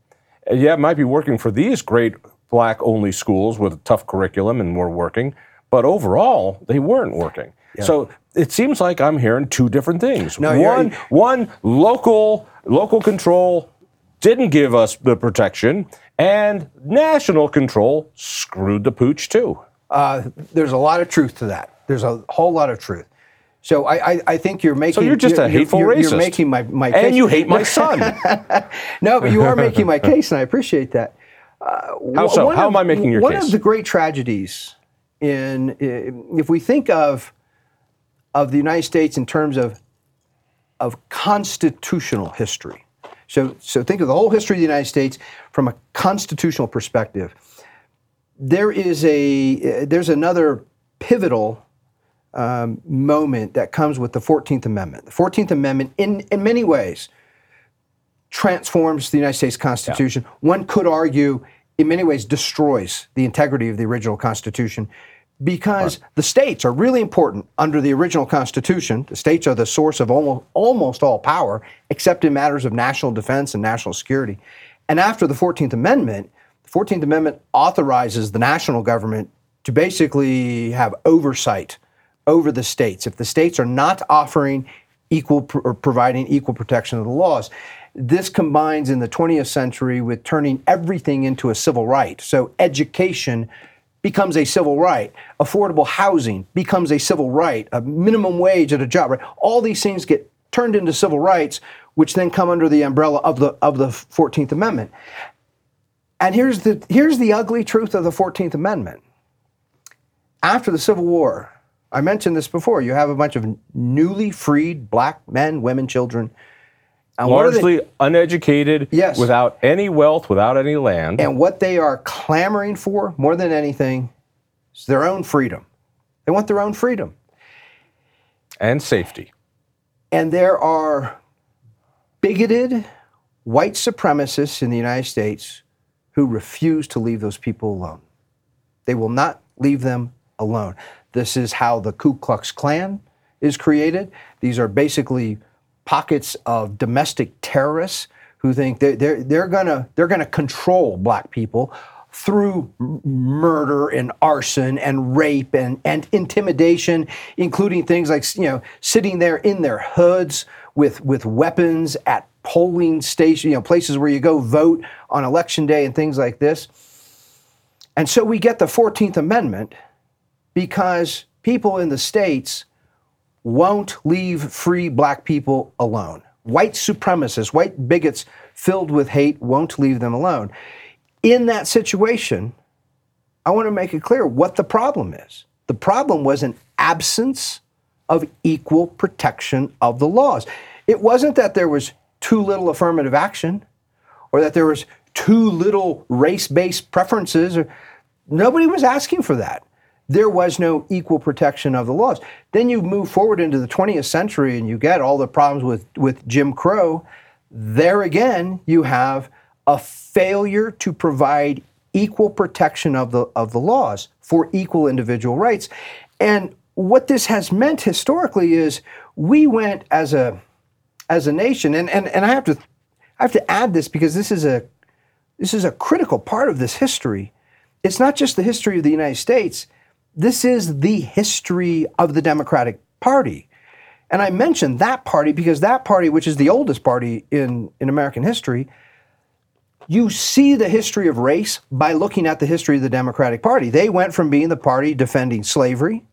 [SPEAKER 1] Yeah, it might be working for these great black only schools with a tough curriculum and were working, but overall they weren't working. So it seems like I'm hearing two different things.
[SPEAKER 2] No,
[SPEAKER 1] one one local local control didn't give us the protection, and national control screwed the pooch too.
[SPEAKER 2] Uh, there's a lot of truth to that. There's a whole lot of truth. So I, I, I think you're making.
[SPEAKER 1] So you're just a hateful
[SPEAKER 2] you're,
[SPEAKER 1] racist.
[SPEAKER 2] You're making my my case.
[SPEAKER 1] and you hate my son.
[SPEAKER 2] no, but you are making my case, and I appreciate that. Uh,
[SPEAKER 1] How so? How
[SPEAKER 2] of-
[SPEAKER 1] am I making your
[SPEAKER 2] one
[SPEAKER 1] case?
[SPEAKER 2] One of the great tragedies in if we think of of the United States in terms of of constitutional history. So so think of the whole history of the United States from a constitutional perspective. There is a there's another pivotal um, moment that comes with the 14th Amendment. The 14th Amendment, in, in many ways, transforms the United States Constitution. One could argue in many ways destroys the integrity of the original Constitution because the states are really important under the original Constitution. The states are the source of almost, almost all power, except in matters of national defense and national security. And after the 14th Amendment, the 14th Amendment authorizes the national government to basically have oversight over the states. If the states are not offering equal or providing equal protection of the laws, this combines in the 20th century with turning everything into a civil right. So education becomes a civil right. Affordable housing becomes a civil right. A minimum wage at a job, right? All these things get turned into civil rights, which then come under the umbrella of the of the 14th Amendment. And here's the here's the ugly truth of the 14th Amendment. After the Civil War, I mentioned this before, you have a bunch of newly freed black men, women, children
[SPEAKER 1] and largely they, uneducated,
[SPEAKER 2] yes.
[SPEAKER 1] without any wealth, without any land.
[SPEAKER 2] And what they are clamoring for more than anything is their own freedom. They want their own freedom
[SPEAKER 1] and safety.
[SPEAKER 2] And there are bigoted white supremacists in the United States who refuse to leave those people alone. They will not leave them alone. This is how the Ku Klux Klan is created. These are basically pockets of domestic terrorists who think they're, they're, they're gonna they're gonna control black people through murder and arson and rape and, and intimidation, including things like you know sitting there in their hoods with with weapons at polling stations, you know places where you go vote on election day and things like this. And so we get the 14th Amendment because people in the states won't leave free black people alone. White supremacists, white bigots filled with hate won't leave them alone. In that situation, I want to make it clear what the problem is. The problem was an absence of equal protection of the laws. It wasn't that there was too little affirmative action or that there was too little race based preferences. Nobody was asking for that there was no equal protection of the laws. Then you move forward into the 20th century and you get all the problems with, with Jim Crow. There again, you have a failure to provide equal protection of the, of the laws for equal individual rights. And what this has meant historically is we went as a as a nation, and, and, and I have to I have to add this because this is a this is a critical part of this history. It's not just the history of the United States, this is the history of the Democratic Party. And I mention that party because that party, which is the oldest party in, in American history, you see the history of race by looking at the history of the Democratic Party. They went from being the party defending slavery,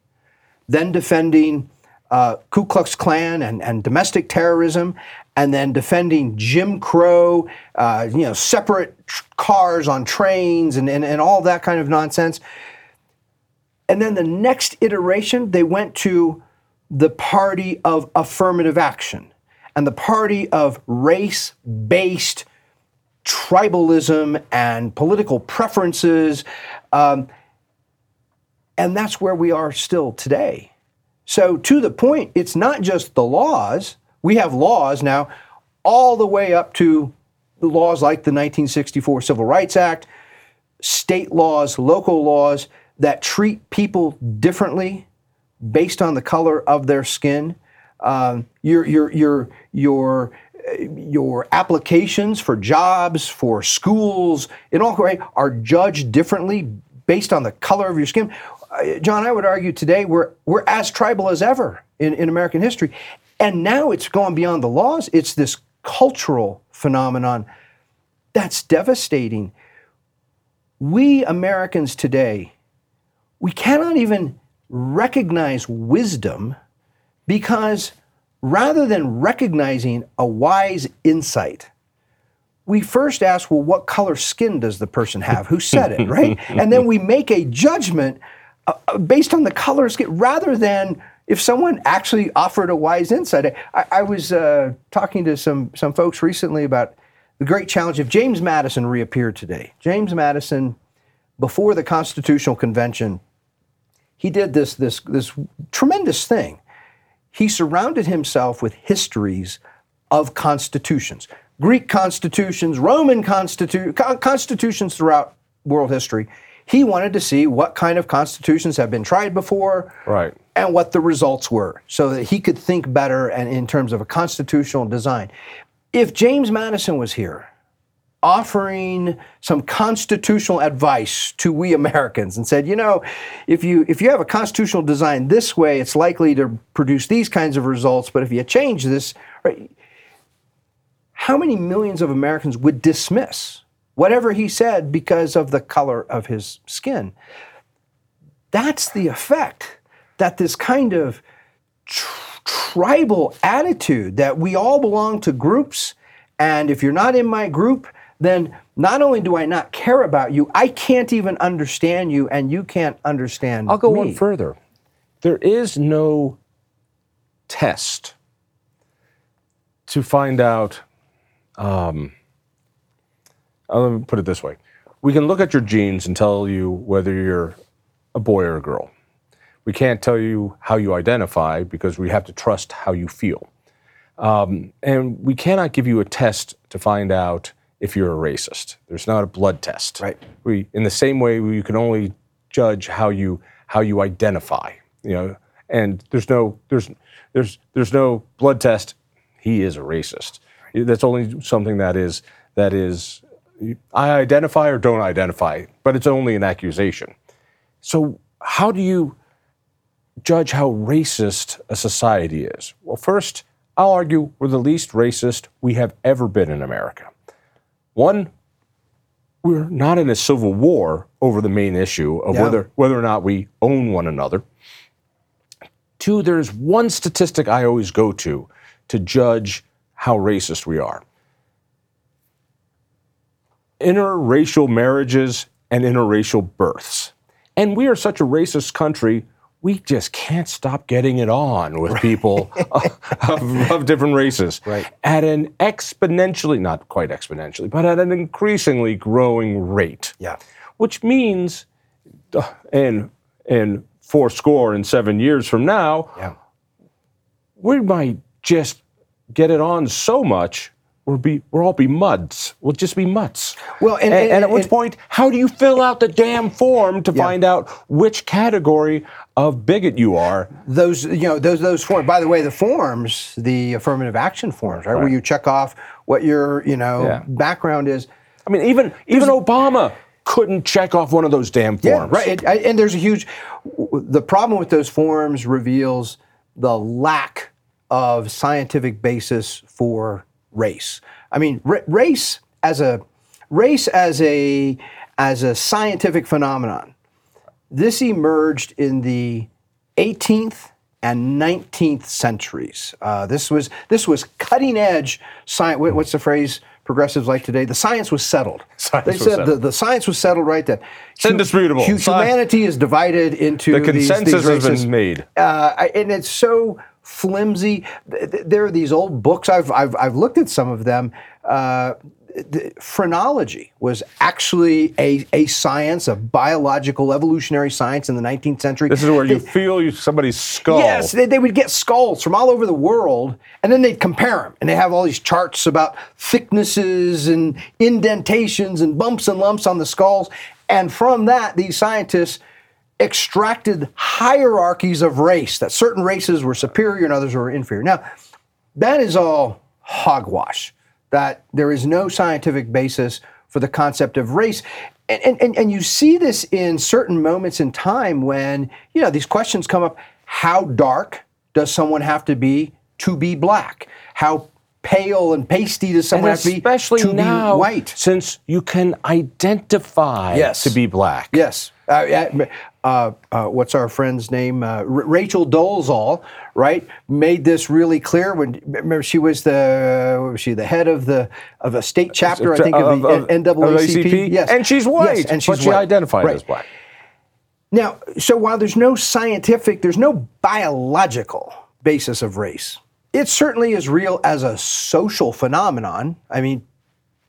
[SPEAKER 2] then defending uh, Ku Klux Klan and, and domestic terrorism, and then defending Jim Crow, uh, you know, separate tr- cars on trains and, and, and all that kind of nonsense. And then the next iteration, they went to the party of affirmative action and the party of race based tribalism and political preferences. Um, and that's where we are still today. So, to the point, it's not just the laws. We have laws now, all the way up to the laws like the 1964 Civil Rights Act, state laws, local laws that treat people differently based on the color of their skin. Um, your your your your your applications for jobs, for schools, in all right, are judged differently based on the color of your skin. Uh, Jon, I would argue today we're we're as tribal as ever in, in American history. And now it's gone beyond the laws. It's this cultural phenomenon that's devastating. We Americans today we cannot even recognize wisdom because rather than recognizing a wise insight, we first ask, well, what color skin does the person have? Who said it, right? and then we make a judgment uh, uh, based on the color skin rather than if someone actually offered a wise insight. I, I was uh, talking to some, some folks recently about the great challenge if James Madison reappeared today. James Madison, before the Constitutional Convention, he did this, this, this tremendous thing. He surrounded himself with histories of constitutions, Greek constitutions, Roman constitu- constitutions throughout world history. He wanted to see what kind of constitutions have been tried before,
[SPEAKER 1] Right.
[SPEAKER 2] and what the results were so that he could think better and in terms of a constitutional design. If James Madison was here offering some constitutional advice to we Americans and said, you know, if you if you have a constitutional design this way, it's likely to produce these kinds of results, but if you change this, right, how many millions of Americans would dismiss whatever he said because of the color of his skin? That's the effect that this kind of tr- tribal attitude that we all belong to groups, and if you're not in my group, then not only do I not care about you, I can't even understand you, and you can't understand me.
[SPEAKER 1] I'll go
[SPEAKER 2] me.
[SPEAKER 1] one further. There is no test to find out. Um, uh, let me put it this way: we can look at your genes and tell you whether you're a boy or a girl. We can't tell you how you identify because we have to trust how you feel. Um, and we cannot give you a test to find out if you're a racist. There's not a blood test.
[SPEAKER 2] Right.
[SPEAKER 1] We, in the same way, we can only judge how you how you identify. You know, and there's no there's there's there's no blood test. He is a racist. That's only something that is that is I identify or don't identify, but it's only an accusation. So how do you judge how racist a society is? Well, first, I'll argue we're the least racist we have ever been in America. One, we're not in a civil war over the main issue of
[SPEAKER 2] Yeah.
[SPEAKER 1] whether whether or not we own one another. Two, there's one statistic I always go to to judge how racist we are. Interracial marriages and interracial births. And we are such a racist country, we just can't stop getting it on with people of, of different races
[SPEAKER 2] Right.
[SPEAKER 1] at an exponentially, not quite exponentially, but at an increasingly growing rate.
[SPEAKER 2] Yeah.
[SPEAKER 1] Which means, uh, in, in four score and seven years from now,
[SPEAKER 2] Yeah.
[SPEAKER 1] we might just get it on so much we'll be we'll all be muds. We'll just be mutts.
[SPEAKER 2] Well, and-
[SPEAKER 1] and,
[SPEAKER 2] and-
[SPEAKER 1] at which
[SPEAKER 2] and-
[SPEAKER 1] point, how do you fill out the damn form to find out which category of bigot you are?
[SPEAKER 2] those you know those those forms by the way the forms the affirmative action forms right, where you check off what your you know
[SPEAKER 1] Yeah.
[SPEAKER 2] background is
[SPEAKER 1] I mean, even even Obama couldn't check off one of those damn forms.
[SPEAKER 2] yeah right It- I- and there's a huge the problem with those forms reveals the lack of scientific basis for race i mean ra- race as a race as a as a scientific phenomenon this emerged in the 18th and 19th centuries. Uh, this was this was cutting edge science. What's the phrase progressives like today? The science was settled.
[SPEAKER 1] Science
[SPEAKER 2] they
[SPEAKER 1] was
[SPEAKER 2] said
[SPEAKER 1] settled.
[SPEAKER 2] The, the science was settled right then.
[SPEAKER 1] It's indisputable.
[SPEAKER 2] Humanity is divided into
[SPEAKER 1] The consensus
[SPEAKER 2] these
[SPEAKER 1] has been made.
[SPEAKER 2] uh, and it's so flimsy. Th- th- There are these old books. I've I've, I've looked at some of them. Uh, the phrenology was actually a, a science, a biological evolutionary science in the 19th century.
[SPEAKER 1] This is where you feel somebody's skull.
[SPEAKER 2] Yes, they, they would get skulls from all over the world, and then they'd compare them, and they have all these charts about thicknesses and indentations and bumps and lumps on the skulls, and from that, these scientists extracted hierarchies of race that certain races were superior and others were inferior. Now, that is all hogwash. That there is no scientific basis for the concept of race. And, and, and you see this in certain moments in time when, you know, these questions come up. How dark does someone have to be to be black? How pale and pasty does someone
[SPEAKER 1] and
[SPEAKER 2] to
[SPEAKER 1] especially
[SPEAKER 2] to
[SPEAKER 1] now,
[SPEAKER 2] be white?
[SPEAKER 1] since you can identify
[SPEAKER 2] Yes.
[SPEAKER 1] to be black.
[SPEAKER 2] Yes. Uh, uh, uh, what's our friend's name? Uh, R- Rachel Dolezal, right? Made this really clear when remember she was the was she the head of the of a state chapter I think of, the
[SPEAKER 1] Of-
[SPEAKER 2] NAACP.
[SPEAKER 1] of ACP?
[SPEAKER 2] Yes,
[SPEAKER 1] And she's white.
[SPEAKER 2] Yes, and she's
[SPEAKER 1] but she
[SPEAKER 2] white.
[SPEAKER 1] identified
[SPEAKER 2] Right.
[SPEAKER 1] as black.
[SPEAKER 2] Now, so while there's no scientific, there's no biological basis of race, it certainly is real as a social phenomenon. I mean,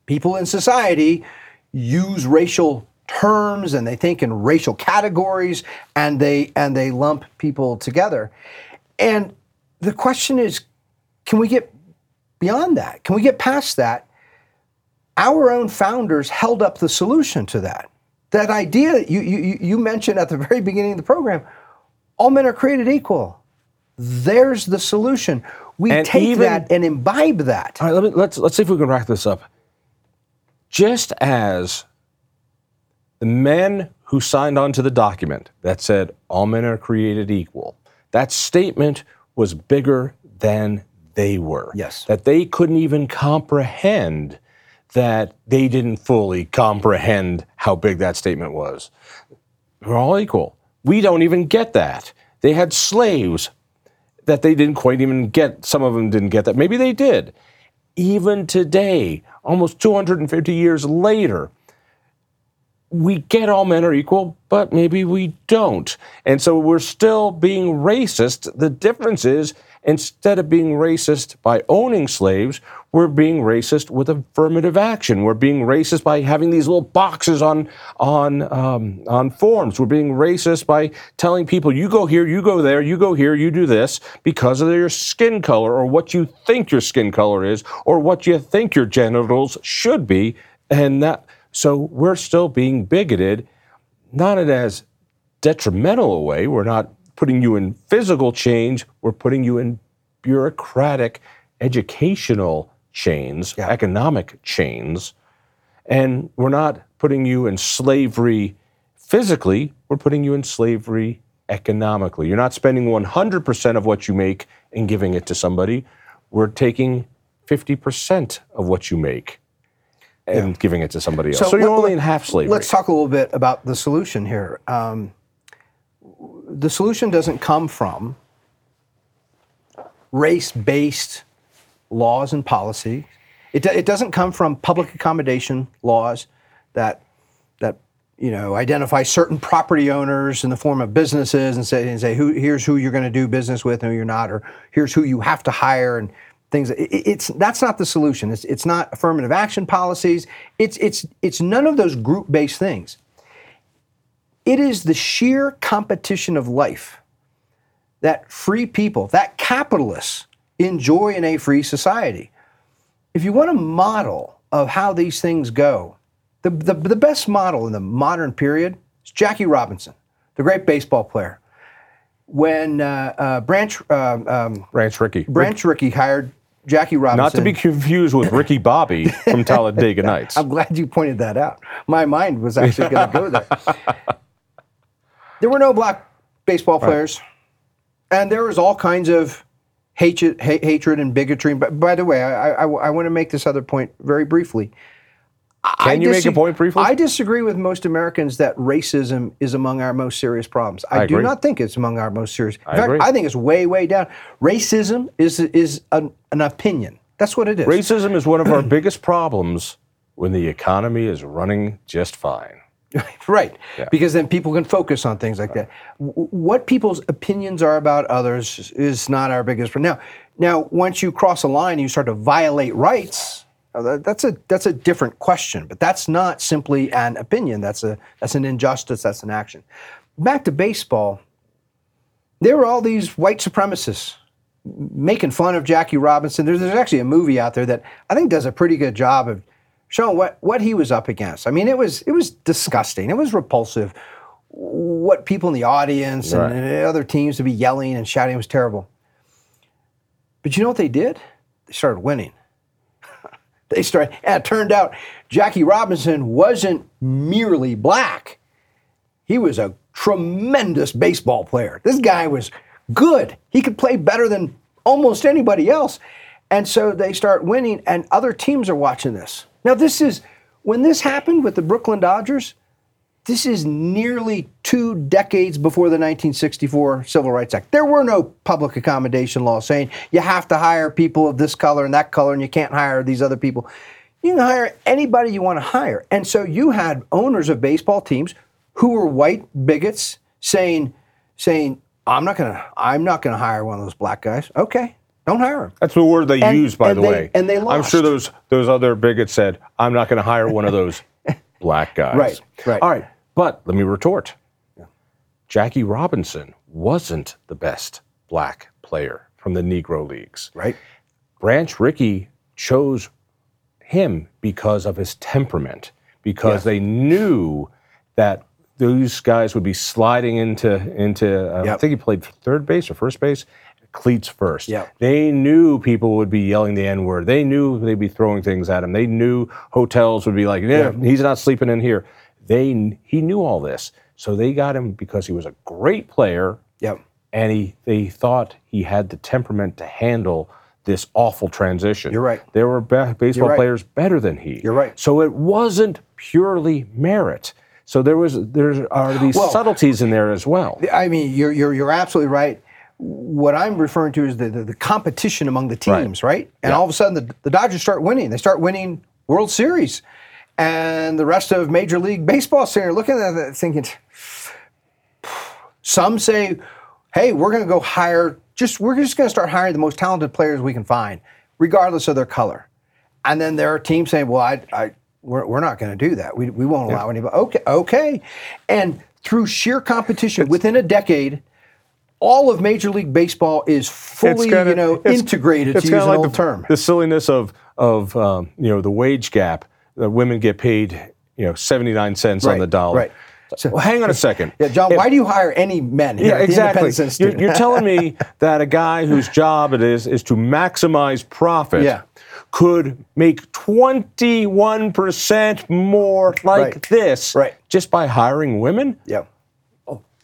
[SPEAKER 2] people in society use racial terms and they think in racial categories and they and they lump people together. And the question is, can we get beyond that? Can we get past that? Our own founders held up the solution to that. that idea you, you, you mentioned at the very beginning of the program all men are created equal. There's the solution. We
[SPEAKER 1] And
[SPEAKER 2] take
[SPEAKER 1] even-
[SPEAKER 2] that and imbibe that.
[SPEAKER 1] All right, let me, let's let's see if we can wrap this up. Just as the men who signed on to the document that said all men are created equal, that statement was bigger than they were.
[SPEAKER 2] Yes.
[SPEAKER 1] That they couldn't even comprehend that they didn't fully comprehend how big that statement was. We're all equal. We don't even get that. They had slaves that they didn't quite even get. Some of them didn't get that. Maybe they did. Even today, almost 250 years later, we get all men are equal, but maybe we don't. And so we're still being racist. The difference is instead of being racist by owning slaves, we're being racist with affirmative action. We're being racist by having these little boxes on on um, on forms. We're being racist by telling people, "You go here, you go there, you go here, you do this," because of your skin color or what you think your skin color is or what you think your genitals should be, and that. So we're still being bigoted, not in as detrimental a way. We're not putting you in physical change. We're putting you in bureaucratic, educational chains,
[SPEAKER 2] Yeah.
[SPEAKER 1] economic chains. And we're not putting you in slavery physically, we're putting you in slavery economically. You're not spending 100% of what you make and giving it to somebody. We're taking 50% of what you make and giving it to somebody else. So, you're
[SPEAKER 2] let-
[SPEAKER 1] only in half slavery.
[SPEAKER 2] Let's talk a little bit about the solution here. Um, the solution doesn't come from race-based laws and policy. It, it doesn't come from public accommodation laws that that you know identify certain property owners in the form of businesses and say and say who here's who you're going to do business with and who you're not, or here's who you have to hire and things. It- it- it's that's not the solution. It's it's not affirmative action policies. It's it's it's none of those group-based things. It is the sheer competition of life that free people, that capitalists enjoy in a free society. If you want a model of how these things go, the, the, the best model in the modern period is Jackie Robinson, the great baseball player. When uh, uh, Branch, uh, um,
[SPEAKER 1] Ranch Rickey.
[SPEAKER 2] Branch Rickey hired Jackie Robinson.
[SPEAKER 1] Not to be confused with Ricky Bobby from Talladega Nights.
[SPEAKER 2] I'm glad you pointed that out. My mind was actually going to go there. There were no black baseball players, and there was all kinds of hatred, ha- hatred and bigotry. But by the way, I, I, I want to make this other point very briefly.
[SPEAKER 1] Can you make a point briefly?
[SPEAKER 2] I disagree with most Americans that racism is among our most serious problems. I,
[SPEAKER 1] I
[SPEAKER 2] do
[SPEAKER 1] agree.
[SPEAKER 2] not think it's among our most serious. In
[SPEAKER 1] I
[SPEAKER 2] fact,
[SPEAKER 1] agree.
[SPEAKER 2] I think it's way, way down. Racism is is an, an opinion. That's what it is.
[SPEAKER 1] Racism is one of our biggest problems when the economy is running just fine.
[SPEAKER 2] Right. Because then people can focus on things like that. W- What people's opinions are about others is not our biggest problem. Now, now once you cross a line and you start to violate rights, uh, that's a that's a different question. But that's not simply an opinion. That's a that's an injustice. That's an action. Back to baseball. There were all these white supremacists making fun of Jackie Robinson. There's, there's actually a movie out there that I think does a pretty good job of showing what, what he was up against. I mean, it was it was disgusting. It was repulsive. What people in the audience and,
[SPEAKER 1] Right.
[SPEAKER 2] and other teams to be yelling and shouting was terrible. But you know what they did? They started winning. they started, and it turned out Jackie Robinson wasn't merely black. He was a tremendous baseball player. This guy was good. He could play better than almost anybody else. And so they start winning, and other teams are watching this. Now, this is when this happened with the Brooklyn Dodgers, this is nearly two decades before the 1964 Civil Rights Act. There were no public accommodation laws saying you have to hire people of this color and that color, and you can't hire these other people. You can hire anybody you want to hire. And so you had owners of baseball teams who were white bigots saying, saying, I'm not gonna I'm not gonna hire one of those black guys. Okay, don't hire him.
[SPEAKER 1] That's the word they
[SPEAKER 2] And-
[SPEAKER 1] use, by the
[SPEAKER 2] they-
[SPEAKER 1] way.
[SPEAKER 2] and they lost.
[SPEAKER 1] I'm sure those those other bigots said, "I'm not going to hire one of those black guys."
[SPEAKER 2] Right, right.
[SPEAKER 1] All right, but let me retort. Jackie Robinson wasn't the best black player from the Negro leagues.
[SPEAKER 2] Right?
[SPEAKER 1] Branch Rickey chose him because of his temperament, because
[SPEAKER 2] Yes.
[SPEAKER 1] they knew that those guys would be sliding into into. Uh, I think he played third base or first base. Cleats first.
[SPEAKER 2] Yep.
[SPEAKER 1] They knew people would be yelling the N word. They knew they'd be throwing things at him. They knew hotels would be like, yeah, he's not sleeping in here. They he knew all this, so they got him because he was a great player
[SPEAKER 2] Yep.
[SPEAKER 1] and he they thought he had the temperament to handle this awful transition.
[SPEAKER 2] You're right.
[SPEAKER 1] There were be- baseball
[SPEAKER 2] right.
[SPEAKER 1] players better than he.
[SPEAKER 2] You're right.
[SPEAKER 1] So it wasn't purely merit. So there was there are these
[SPEAKER 2] Well-
[SPEAKER 1] subtleties in there as well.
[SPEAKER 2] I mean, you're, you're, you're absolutely right. What I'm referring to is the, the, the competition among the teams, right? And
[SPEAKER 1] Yeah.
[SPEAKER 2] all of a sudden, the, the Dodgers start winning. They start winning World Series. And the rest of Major League Baseball there looking at that thinking, some say, hey, we're going to go hire, just we're just going to start hiring the most talented players we can find, regardless of their color. And then there are teams saying, well, I, I, we're, we're not going to do that. We, we won't allow anybody. Okay, okay. And through sheer competition, within a decade, all of Major League Baseball is fully,
[SPEAKER 1] kinda-
[SPEAKER 2] you know,
[SPEAKER 1] it's-
[SPEAKER 2] integrated
[SPEAKER 1] it's kinda
[SPEAKER 2] an
[SPEAKER 1] like the,
[SPEAKER 2] term.
[SPEAKER 1] The silliness of of um, you know the wage gap. That women get paid you know seventy nine cents on the dollar.
[SPEAKER 2] right. So-
[SPEAKER 1] well, hang on a second.
[SPEAKER 2] Yeah, Jon,
[SPEAKER 1] If-
[SPEAKER 2] why do you hire any men here
[SPEAKER 1] Yeah,
[SPEAKER 2] the
[SPEAKER 1] exactly. You're, you're telling me that a guy whose job it is is to maximize profit
[SPEAKER 2] Yeah.
[SPEAKER 1] could make 21% more like
[SPEAKER 2] Right.
[SPEAKER 1] this
[SPEAKER 2] Right.
[SPEAKER 1] just by hiring women?
[SPEAKER 2] yeah.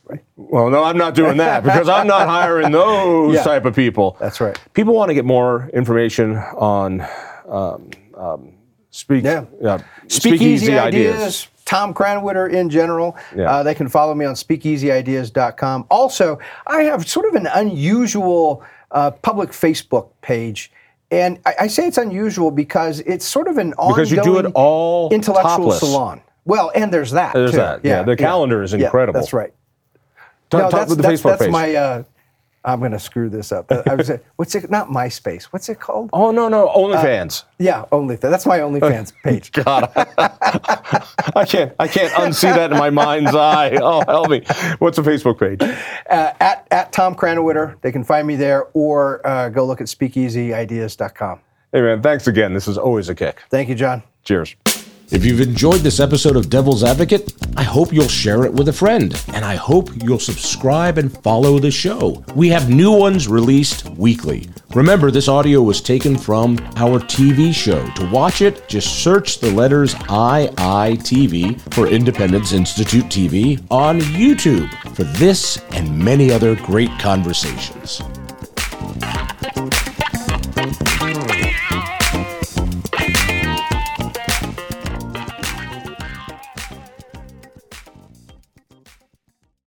[SPEAKER 2] Right.
[SPEAKER 1] Well, no, I'm not doing that because I'm not hiring those
[SPEAKER 2] Yeah.
[SPEAKER 1] type of people.
[SPEAKER 2] That's right.
[SPEAKER 1] People want to get more information on um, um, speak,
[SPEAKER 2] Yeah.
[SPEAKER 1] uh,
[SPEAKER 2] Speakeasy ideas. Tom Krannawitter in general.
[SPEAKER 1] Yeah.
[SPEAKER 2] Uh, they can follow me on speakeasyideas.com. Also, I have sort of an unusual uh, public Facebook page. And I, I say it's unusual because it's sort of an ongoing
[SPEAKER 1] Because you do it all
[SPEAKER 2] intellectual
[SPEAKER 1] topless.
[SPEAKER 2] salon. Well, and there's that.
[SPEAKER 1] There's
[SPEAKER 2] too.
[SPEAKER 1] that, yeah. The calendar is
[SPEAKER 2] Yeah,
[SPEAKER 1] incredible.
[SPEAKER 2] that's right.
[SPEAKER 1] Talk,
[SPEAKER 2] No,
[SPEAKER 1] talk
[SPEAKER 2] that's,
[SPEAKER 1] with the
[SPEAKER 2] that's,
[SPEAKER 1] Facebook
[SPEAKER 2] that's
[SPEAKER 1] page.
[SPEAKER 2] my. Uh, I'm going to screw this up. I was what's it? Not MySpace. What's it called?
[SPEAKER 1] oh no, no, OnlyFans.
[SPEAKER 2] Yeah, OnlyFans. That's my OnlyFans page.
[SPEAKER 1] God, I can't, I can't unsee that in my mind's eye. Oh, help me. What's the Facebook page?
[SPEAKER 2] uh, at, at Tom Krannawitter. They can find me there or uh, go look at speakeasyideas.com.
[SPEAKER 1] Hey man, thanks again. This is always a kick.
[SPEAKER 2] Thank you, Jon.
[SPEAKER 1] Cheers.
[SPEAKER 3] If you've enjoyed this episode of Devil's Advocate, I hope you'll share it with a friend, and I hope you'll subscribe and follow the show. We have new ones released weekly. Remember, this audio was taken from our TV show. To watch it, just search the letters IITV for Independence Institute TV on YouTube for this and many other great conversations.